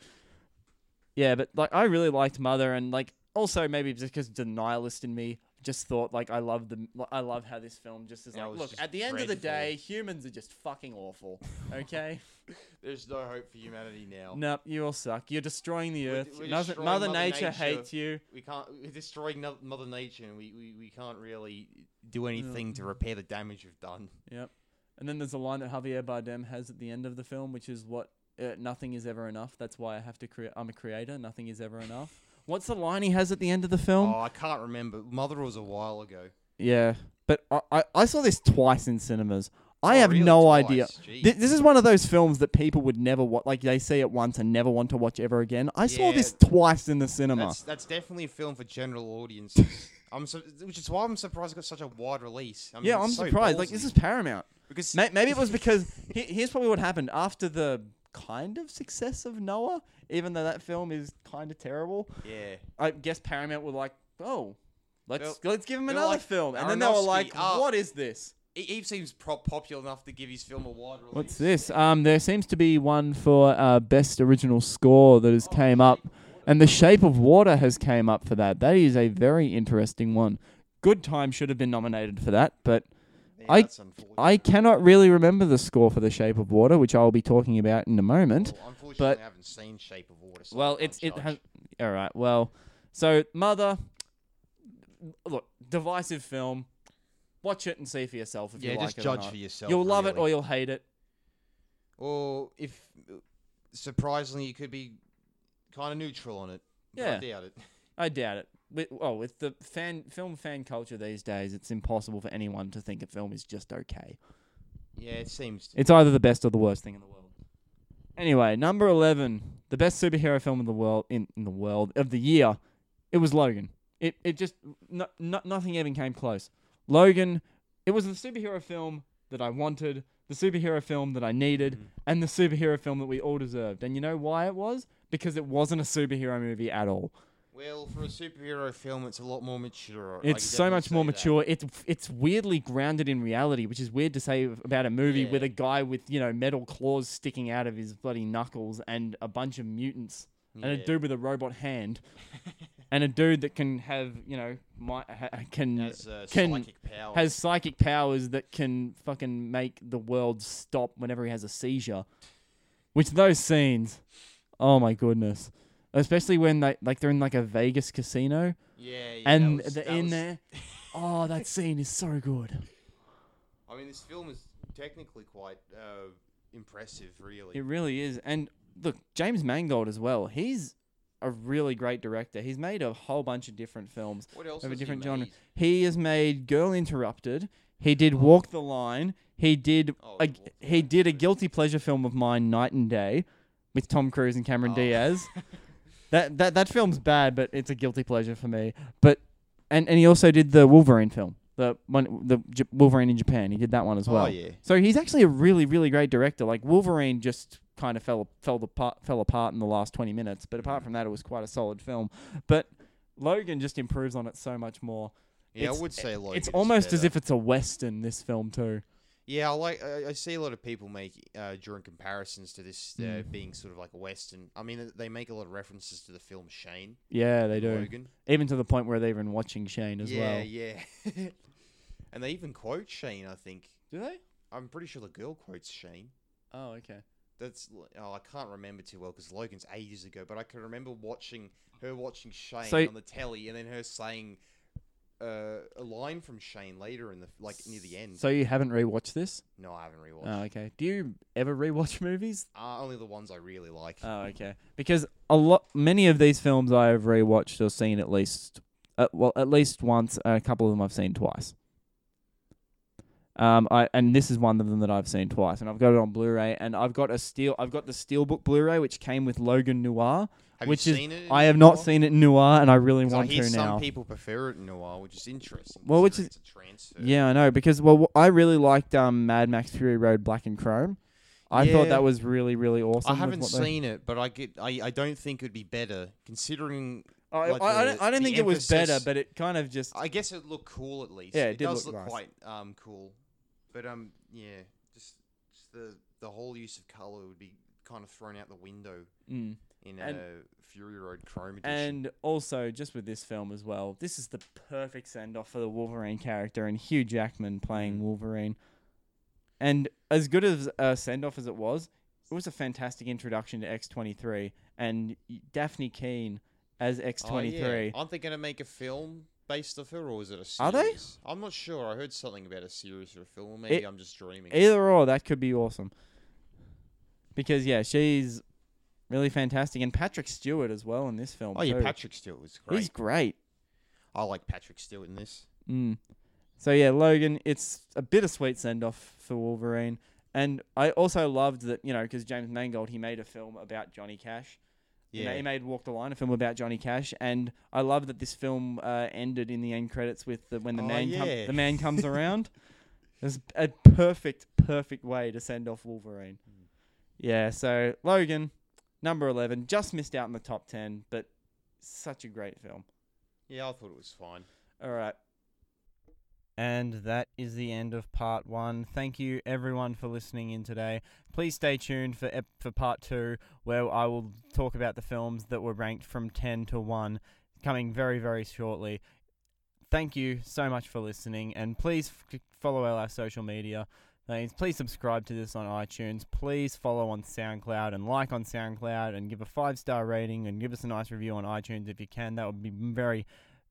[SPEAKER 1] yeah, but like I really liked Mother, and like also maybe just because the nihilist in me just thought like I love the I love how this film just is like
[SPEAKER 2] was
[SPEAKER 1] look
[SPEAKER 2] just
[SPEAKER 1] at the end of the
[SPEAKER 2] dreadful.
[SPEAKER 1] day humans are just fucking awful. [laughs] Okay, [laughs]
[SPEAKER 2] There's no hope for humanity now.
[SPEAKER 1] nope, you all suck. You're destroying the
[SPEAKER 2] We're-
[SPEAKER 1] earth.
[SPEAKER 2] we're
[SPEAKER 1] Mother,
[SPEAKER 2] destroying
[SPEAKER 1] Mother
[SPEAKER 2] Mother
[SPEAKER 1] Nature
[SPEAKER 2] Nature.
[SPEAKER 1] hates you.
[SPEAKER 2] We can't. We're destroying no- Mother Nature, and we, we, we can't really do anything to repair the damage we've done.
[SPEAKER 1] Yep. And then there's a line that Javier Bardem has at the end of the film, which is what uh, nothing is ever enough. That's why I have to create. I'm a creator. Nothing is ever enough. What's the line he has at the end of the film?
[SPEAKER 2] Oh, I can't remember. Mother was a while ago.
[SPEAKER 1] Yeah, but I, I, I saw this twice in cinemas. I
[SPEAKER 2] Oh,
[SPEAKER 1] have
[SPEAKER 2] really?
[SPEAKER 1] no
[SPEAKER 2] Twice?
[SPEAKER 1] idea.
[SPEAKER 2] Jeez.
[SPEAKER 1] Th- this is one of those films that people would never watch. Like they see it once and never want to watch ever again. I saw
[SPEAKER 2] Yeah.
[SPEAKER 1] this twice in the cinema.
[SPEAKER 2] That's that's definitely a film for general audiences. [laughs] I'm so, which is why I'm surprised it got such a wide release. I mean,
[SPEAKER 1] yeah, I'm
[SPEAKER 2] so
[SPEAKER 1] surprised. Like this is Paramount.
[SPEAKER 2] because
[SPEAKER 1] May- Maybe it was because he- here's probably what happened after the kind of success of Noah. Even though that film is kind of terrible,
[SPEAKER 2] yeah,
[SPEAKER 1] I guess Paramount were like, "Oh, let's
[SPEAKER 2] They're-
[SPEAKER 1] let's give him
[SPEAKER 2] they're
[SPEAKER 1] another
[SPEAKER 2] like,
[SPEAKER 1] film," and then they were
[SPEAKER 2] Aronofsky,
[SPEAKER 1] like,
[SPEAKER 2] uh,
[SPEAKER 1] "What is this?"
[SPEAKER 2] he, he seems pro- popular enough to give his film a wide release.
[SPEAKER 1] What's this? Um, there seems to be one for uh, best original score that has came up, and The Shape of Water has came up for that. That is a very interesting one. Good Time should have been nominated for that, but
[SPEAKER 2] Yeah,
[SPEAKER 1] I- I cannot really remember the score for The Shape of Water, which I'll be talking about in a moment.
[SPEAKER 2] Well, unfortunately,
[SPEAKER 1] but-
[SPEAKER 2] I haven't seen Shape of Water. So
[SPEAKER 1] Well, it's it
[SPEAKER 2] judge.
[SPEAKER 1] has. All right. Well, so Mother, look, divisive film. Watch it and see for yourself if
[SPEAKER 2] Yeah,
[SPEAKER 1] you like
[SPEAKER 2] just
[SPEAKER 1] it or
[SPEAKER 2] judge
[SPEAKER 1] not.
[SPEAKER 2] for yourself.
[SPEAKER 1] You'll love it or you'll hate it.
[SPEAKER 2] Or if surprisingly, you could be kind of neutral on it.
[SPEAKER 1] Yeah.
[SPEAKER 2] I doubt it.
[SPEAKER 1] I doubt it. With, oh, with the fan film fan culture these days, it's impossible for anyone to think a film is just okay.
[SPEAKER 2] Yeah, it seems. To.
[SPEAKER 1] It's either the best or the worst thing in the world. Anyway, number eleven, the best superhero film in the world in, in the world of the year, it was Logan. It it just no, no, nothing even came close. Logan, it was the superhero film that I wanted, the superhero film that I needed,
[SPEAKER 2] Mhm.
[SPEAKER 1] and the superhero film that we all deserved. And you know why it was? Because it wasn't a superhero movie at all.
[SPEAKER 2] Well, for a superhero film, it's a lot more mature.
[SPEAKER 1] It's so much more mature. It's it's weirdly grounded in reality, which is weird to say about a movie with a guy with you know metal claws sticking out of his bloody knuckles and a bunch of mutants and a
[SPEAKER 2] Yeah.
[SPEAKER 1] dude with a robot hand [laughs] and a dude that can have you know mi- ha- can
[SPEAKER 2] has uh,
[SPEAKER 1] can-
[SPEAKER 2] psychic power.
[SPEAKER 1] has psychic powers that can fucking make the world stop whenever he has a seizure. Which those scenes, oh my goodness. Especially when they like they're in like a Vegas casino
[SPEAKER 2] yeah, yeah,
[SPEAKER 1] and
[SPEAKER 2] that was-
[SPEAKER 1] they're in
[SPEAKER 2] was-
[SPEAKER 1] there. [laughs] Oh, that scene is so good.
[SPEAKER 2] I mean, this film is technically quite uh, impressive, really.
[SPEAKER 1] It really is. And look, James Mangold as well. He's a really great director. He's made a whole bunch of different films.
[SPEAKER 2] what else
[SPEAKER 1] of a
[SPEAKER 2] has he
[SPEAKER 1] different genre.
[SPEAKER 2] made?
[SPEAKER 1] He has made Girl Interrupted. He did Walk the Line. He did
[SPEAKER 2] Oh,
[SPEAKER 1] a, he did a guilty pleasure film of mine, Knight and Day, with Tom Cruise and Cameron
[SPEAKER 2] Oh.
[SPEAKER 1] Diaz. [laughs] that that that film's bad, but it's a guilty pleasure for me. But and and he also did the Wolverine film, the one the J- Wolverine in Japan. He did that one as oh, well.
[SPEAKER 2] Oh yeah.
[SPEAKER 1] So he's actually a really, really great director. Like Wolverine just kind of fell fell apart fell apart in the last twenty minutes, but apart from that, it was quite a solid film. But Logan just improves on it so much more.
[SPEAKER 2] Yeah,
[SPEAKER 1] It's-
[SPEAKER 2] I would say Logan
[SPEAKER 1] it's almost as if it's a western. This film too.
[SPEAKER 2] Yeah, I like. I, I see a lot of people make uh, drawing comparisons to this uh,
[SPEAKER 1] Mm.
[SPEAKER 2] being sort of like a western. I mean, they make a lot of references to the film Shane.
[SPEAKER 1] Yeah, they do.
[SPEAKER 2] Logan.
[SPEAKER 1] Even to the point where they're even watching Shane as
[SPEAKER 2] yeah,
[SPEAKER 1] well.
[SPEAKER 2] yeah. Yeah. [laughs] and they even quote Shane. I think.
[SPEAKER 1] Do they?
[SPEAKER 2] I'm pretty sure the girl quotes Shane.
[SPEAKER 1] Oh, okay.
[SPEAKER 2] That's oh, I can't remember too well because Logan's ages ago. But I can remember watching her watching Shane
[SPEAKER 1] So-
[SPEAKER 2] on the telly, and then her saying uh, a line from Shane later in the like near the end.
[SPEAKER 1] So you haven't rewatched this?
[SPEAKER 2] no, I haven't rewatched.
[SPEAKER 1] Oh, okay. Do you ever rewatch [laughs] movies?
[SPEAKER 2] Uh, only the ones I really like.
[SPEAKER 1] Oh, okay. Because a lot, many of these films I have rewatched or seen at least, uh, well, at least once. A couple of them I've seen twice. Um, I and this is one of them that I've seen twice, and I've got it on Blu-ray, and I've got a steel, I've got the Steelbook Blu-ray which came with Logan Noir.
[SPEAKER 2] Have
[SPEAKER 1] which
[SPEAKER 2] you
[SPEAKER 1] is-
[SPEAKER 2] seen it?
[SPEAKER 1] I have not seen it in Noir, and I really
[SPEAKER 2] 'Cause I
[SPEAKER 1] want
[SPEAKER 2] hear
[SPEAKER 1] to
[SPEAKER 2] some
[SPEAKER 1] now.
[SPEAKER 2] people prefer it in noir, which is interesting.
[SPEAKER 1] Well, which
[SPEAKER 2] considering it's a transfer.
[SPEAKER 1] Yeah, I know because well, I really liked um Mad Max Fury Road Black and Chrome. I thought that was really, really awesome.
[SPEAKER 2] I haven't
[SPEAKER 1] they-
[SPEAKER 2] seen it, but I get. I, I don't think it'd be better considering.
[SPEAKER 1] I,
[SPEAKER 2] like
[SPEAKER 1] I, I don't, I don't
[SPEAKER 2] the
[SPEAKER 1] think it was better, but it kind of just.
[SPEAKER 2] I guess it looked cool at least.
[SPEAKER 1] Yeah, it
[SPEAKER 2] it, does
[SPEAKER 1] look
[SPEAKER 2] look,
[SPEAKER 1] nice.
[SPEAKER 2] quite um cool, but um yeah, just, just the the whole use of color would be kind of thrown out the window
[SPEAKER 1] Mm.
[SPEAKER 2] In
[SPEAKER 4] And-
[SPEAKER 2] uh, Fury Road Chrome edition.
[SPEAKER 4] And also, just with this film as well, this is the perfect send off for the Wolverine character and Hugh Jackman playing Wolverine. And as good as a send off as it was, it was a fantastic introduction to X23 and Dafne Keen as
[SPEAKER 2] Oh,
[SPEAKER 4] X23.
[SPEAKER 2] yeah. I'm thinking to make a film based off her, or is it a series?
[SPEAKER 4] Are they?
[SPEAKER 2] I'm not sure. I heard something about a series or a film. Maybe
[SPEAKER 4] It-
[SPEAKER 2] I'm just dreaming.
[SPEAKER 4] Either or, that could be awesome. Because yeah, she's really fantastic, and Patrick Stewart as well in this film.
[SPEAKER 2] oh yeah,
[SPEAKER 4] too.
[SPEAKER 2] Patrick Stewart was great.
[SPEAKER 4] He's great.
[SPEAKER 2] I like Patrick Stewart in this.
[SPEAKER 4] Mm. So yeah, Logan, it's a bittersweet send off for Wolverine, and I also loved that you know because James Mangold he made a film about Johnny Cash.
[SPEAKER 2] Yeah.
[SPEAKER 4] he made Walk the Line, a film about Johnny Cash, and I love that this film uh, ended in the end credits with the, when the
[SPEAKER 2] Oh,
[SPEAKER 4] man com- the man comes [laughs] around. It's a perfect, perfect way to send off Wolverine.
[SPEAKER 2] Hmm.
[SPEAKER 4] Yeah, so Logan, number eleven, just missed out in the top ten, but such a great film.
[SPEAKER 2] Yeah, I thought it was fine.
[SPEAKER 4] All right,
[SPEAKER 1] And that is the end of part one. Thank you everyone for listening in today. Please stay tuned for ep- for part two, where I will talk about the films that were ranked from ten to one, coming very very shortly. Thank you so much for listening, and please f- follow our social media. Please, please subscribe to this on iTunes. Please follow on SoundCloud and like on SoundCloud and give a five star rating and give us a nice review on iTunes if you can. That would be very,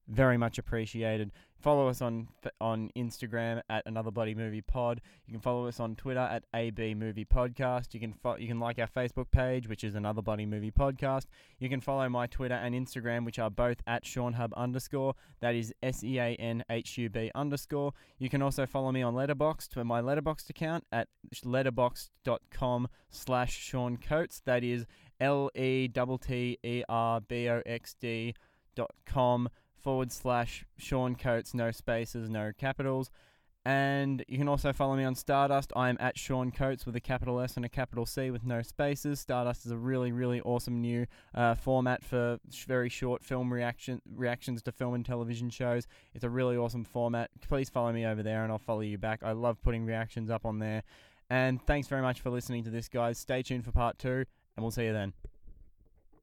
[SPEAKER 1] very much appreciated. Follow us on on Instagram at Another Bloody Movie Pod. You can follow us on Twitter at AB Movie Podcast. You can fo- you can like our Facebook page, which is Another Bloody Movie Podcast. You can follow my Twitter and Instagram, which are both at Sean Hub underscore. That is S E A N H U B underscore. You can also follow me on Letterboxd to my Letterboxd account at letterboxd.com slash Sean Coates. That is L E T T E R B O X D dot com forward slash Sean Coates, no spaces, no capitals. And you can also follow me on Stardust. I am at Sean Coates with a capital S and a capital C with no spaces. Stardust is a really, really awesome new uh, format for sh- very short film reaction reactions to film and television shows. It's a really awesome format. Please follow me over there, and I'll follow you back. I love putting reactions up on there. And thanks very much for listening to this, guys. Stay tuned for part two, and we'll see you then.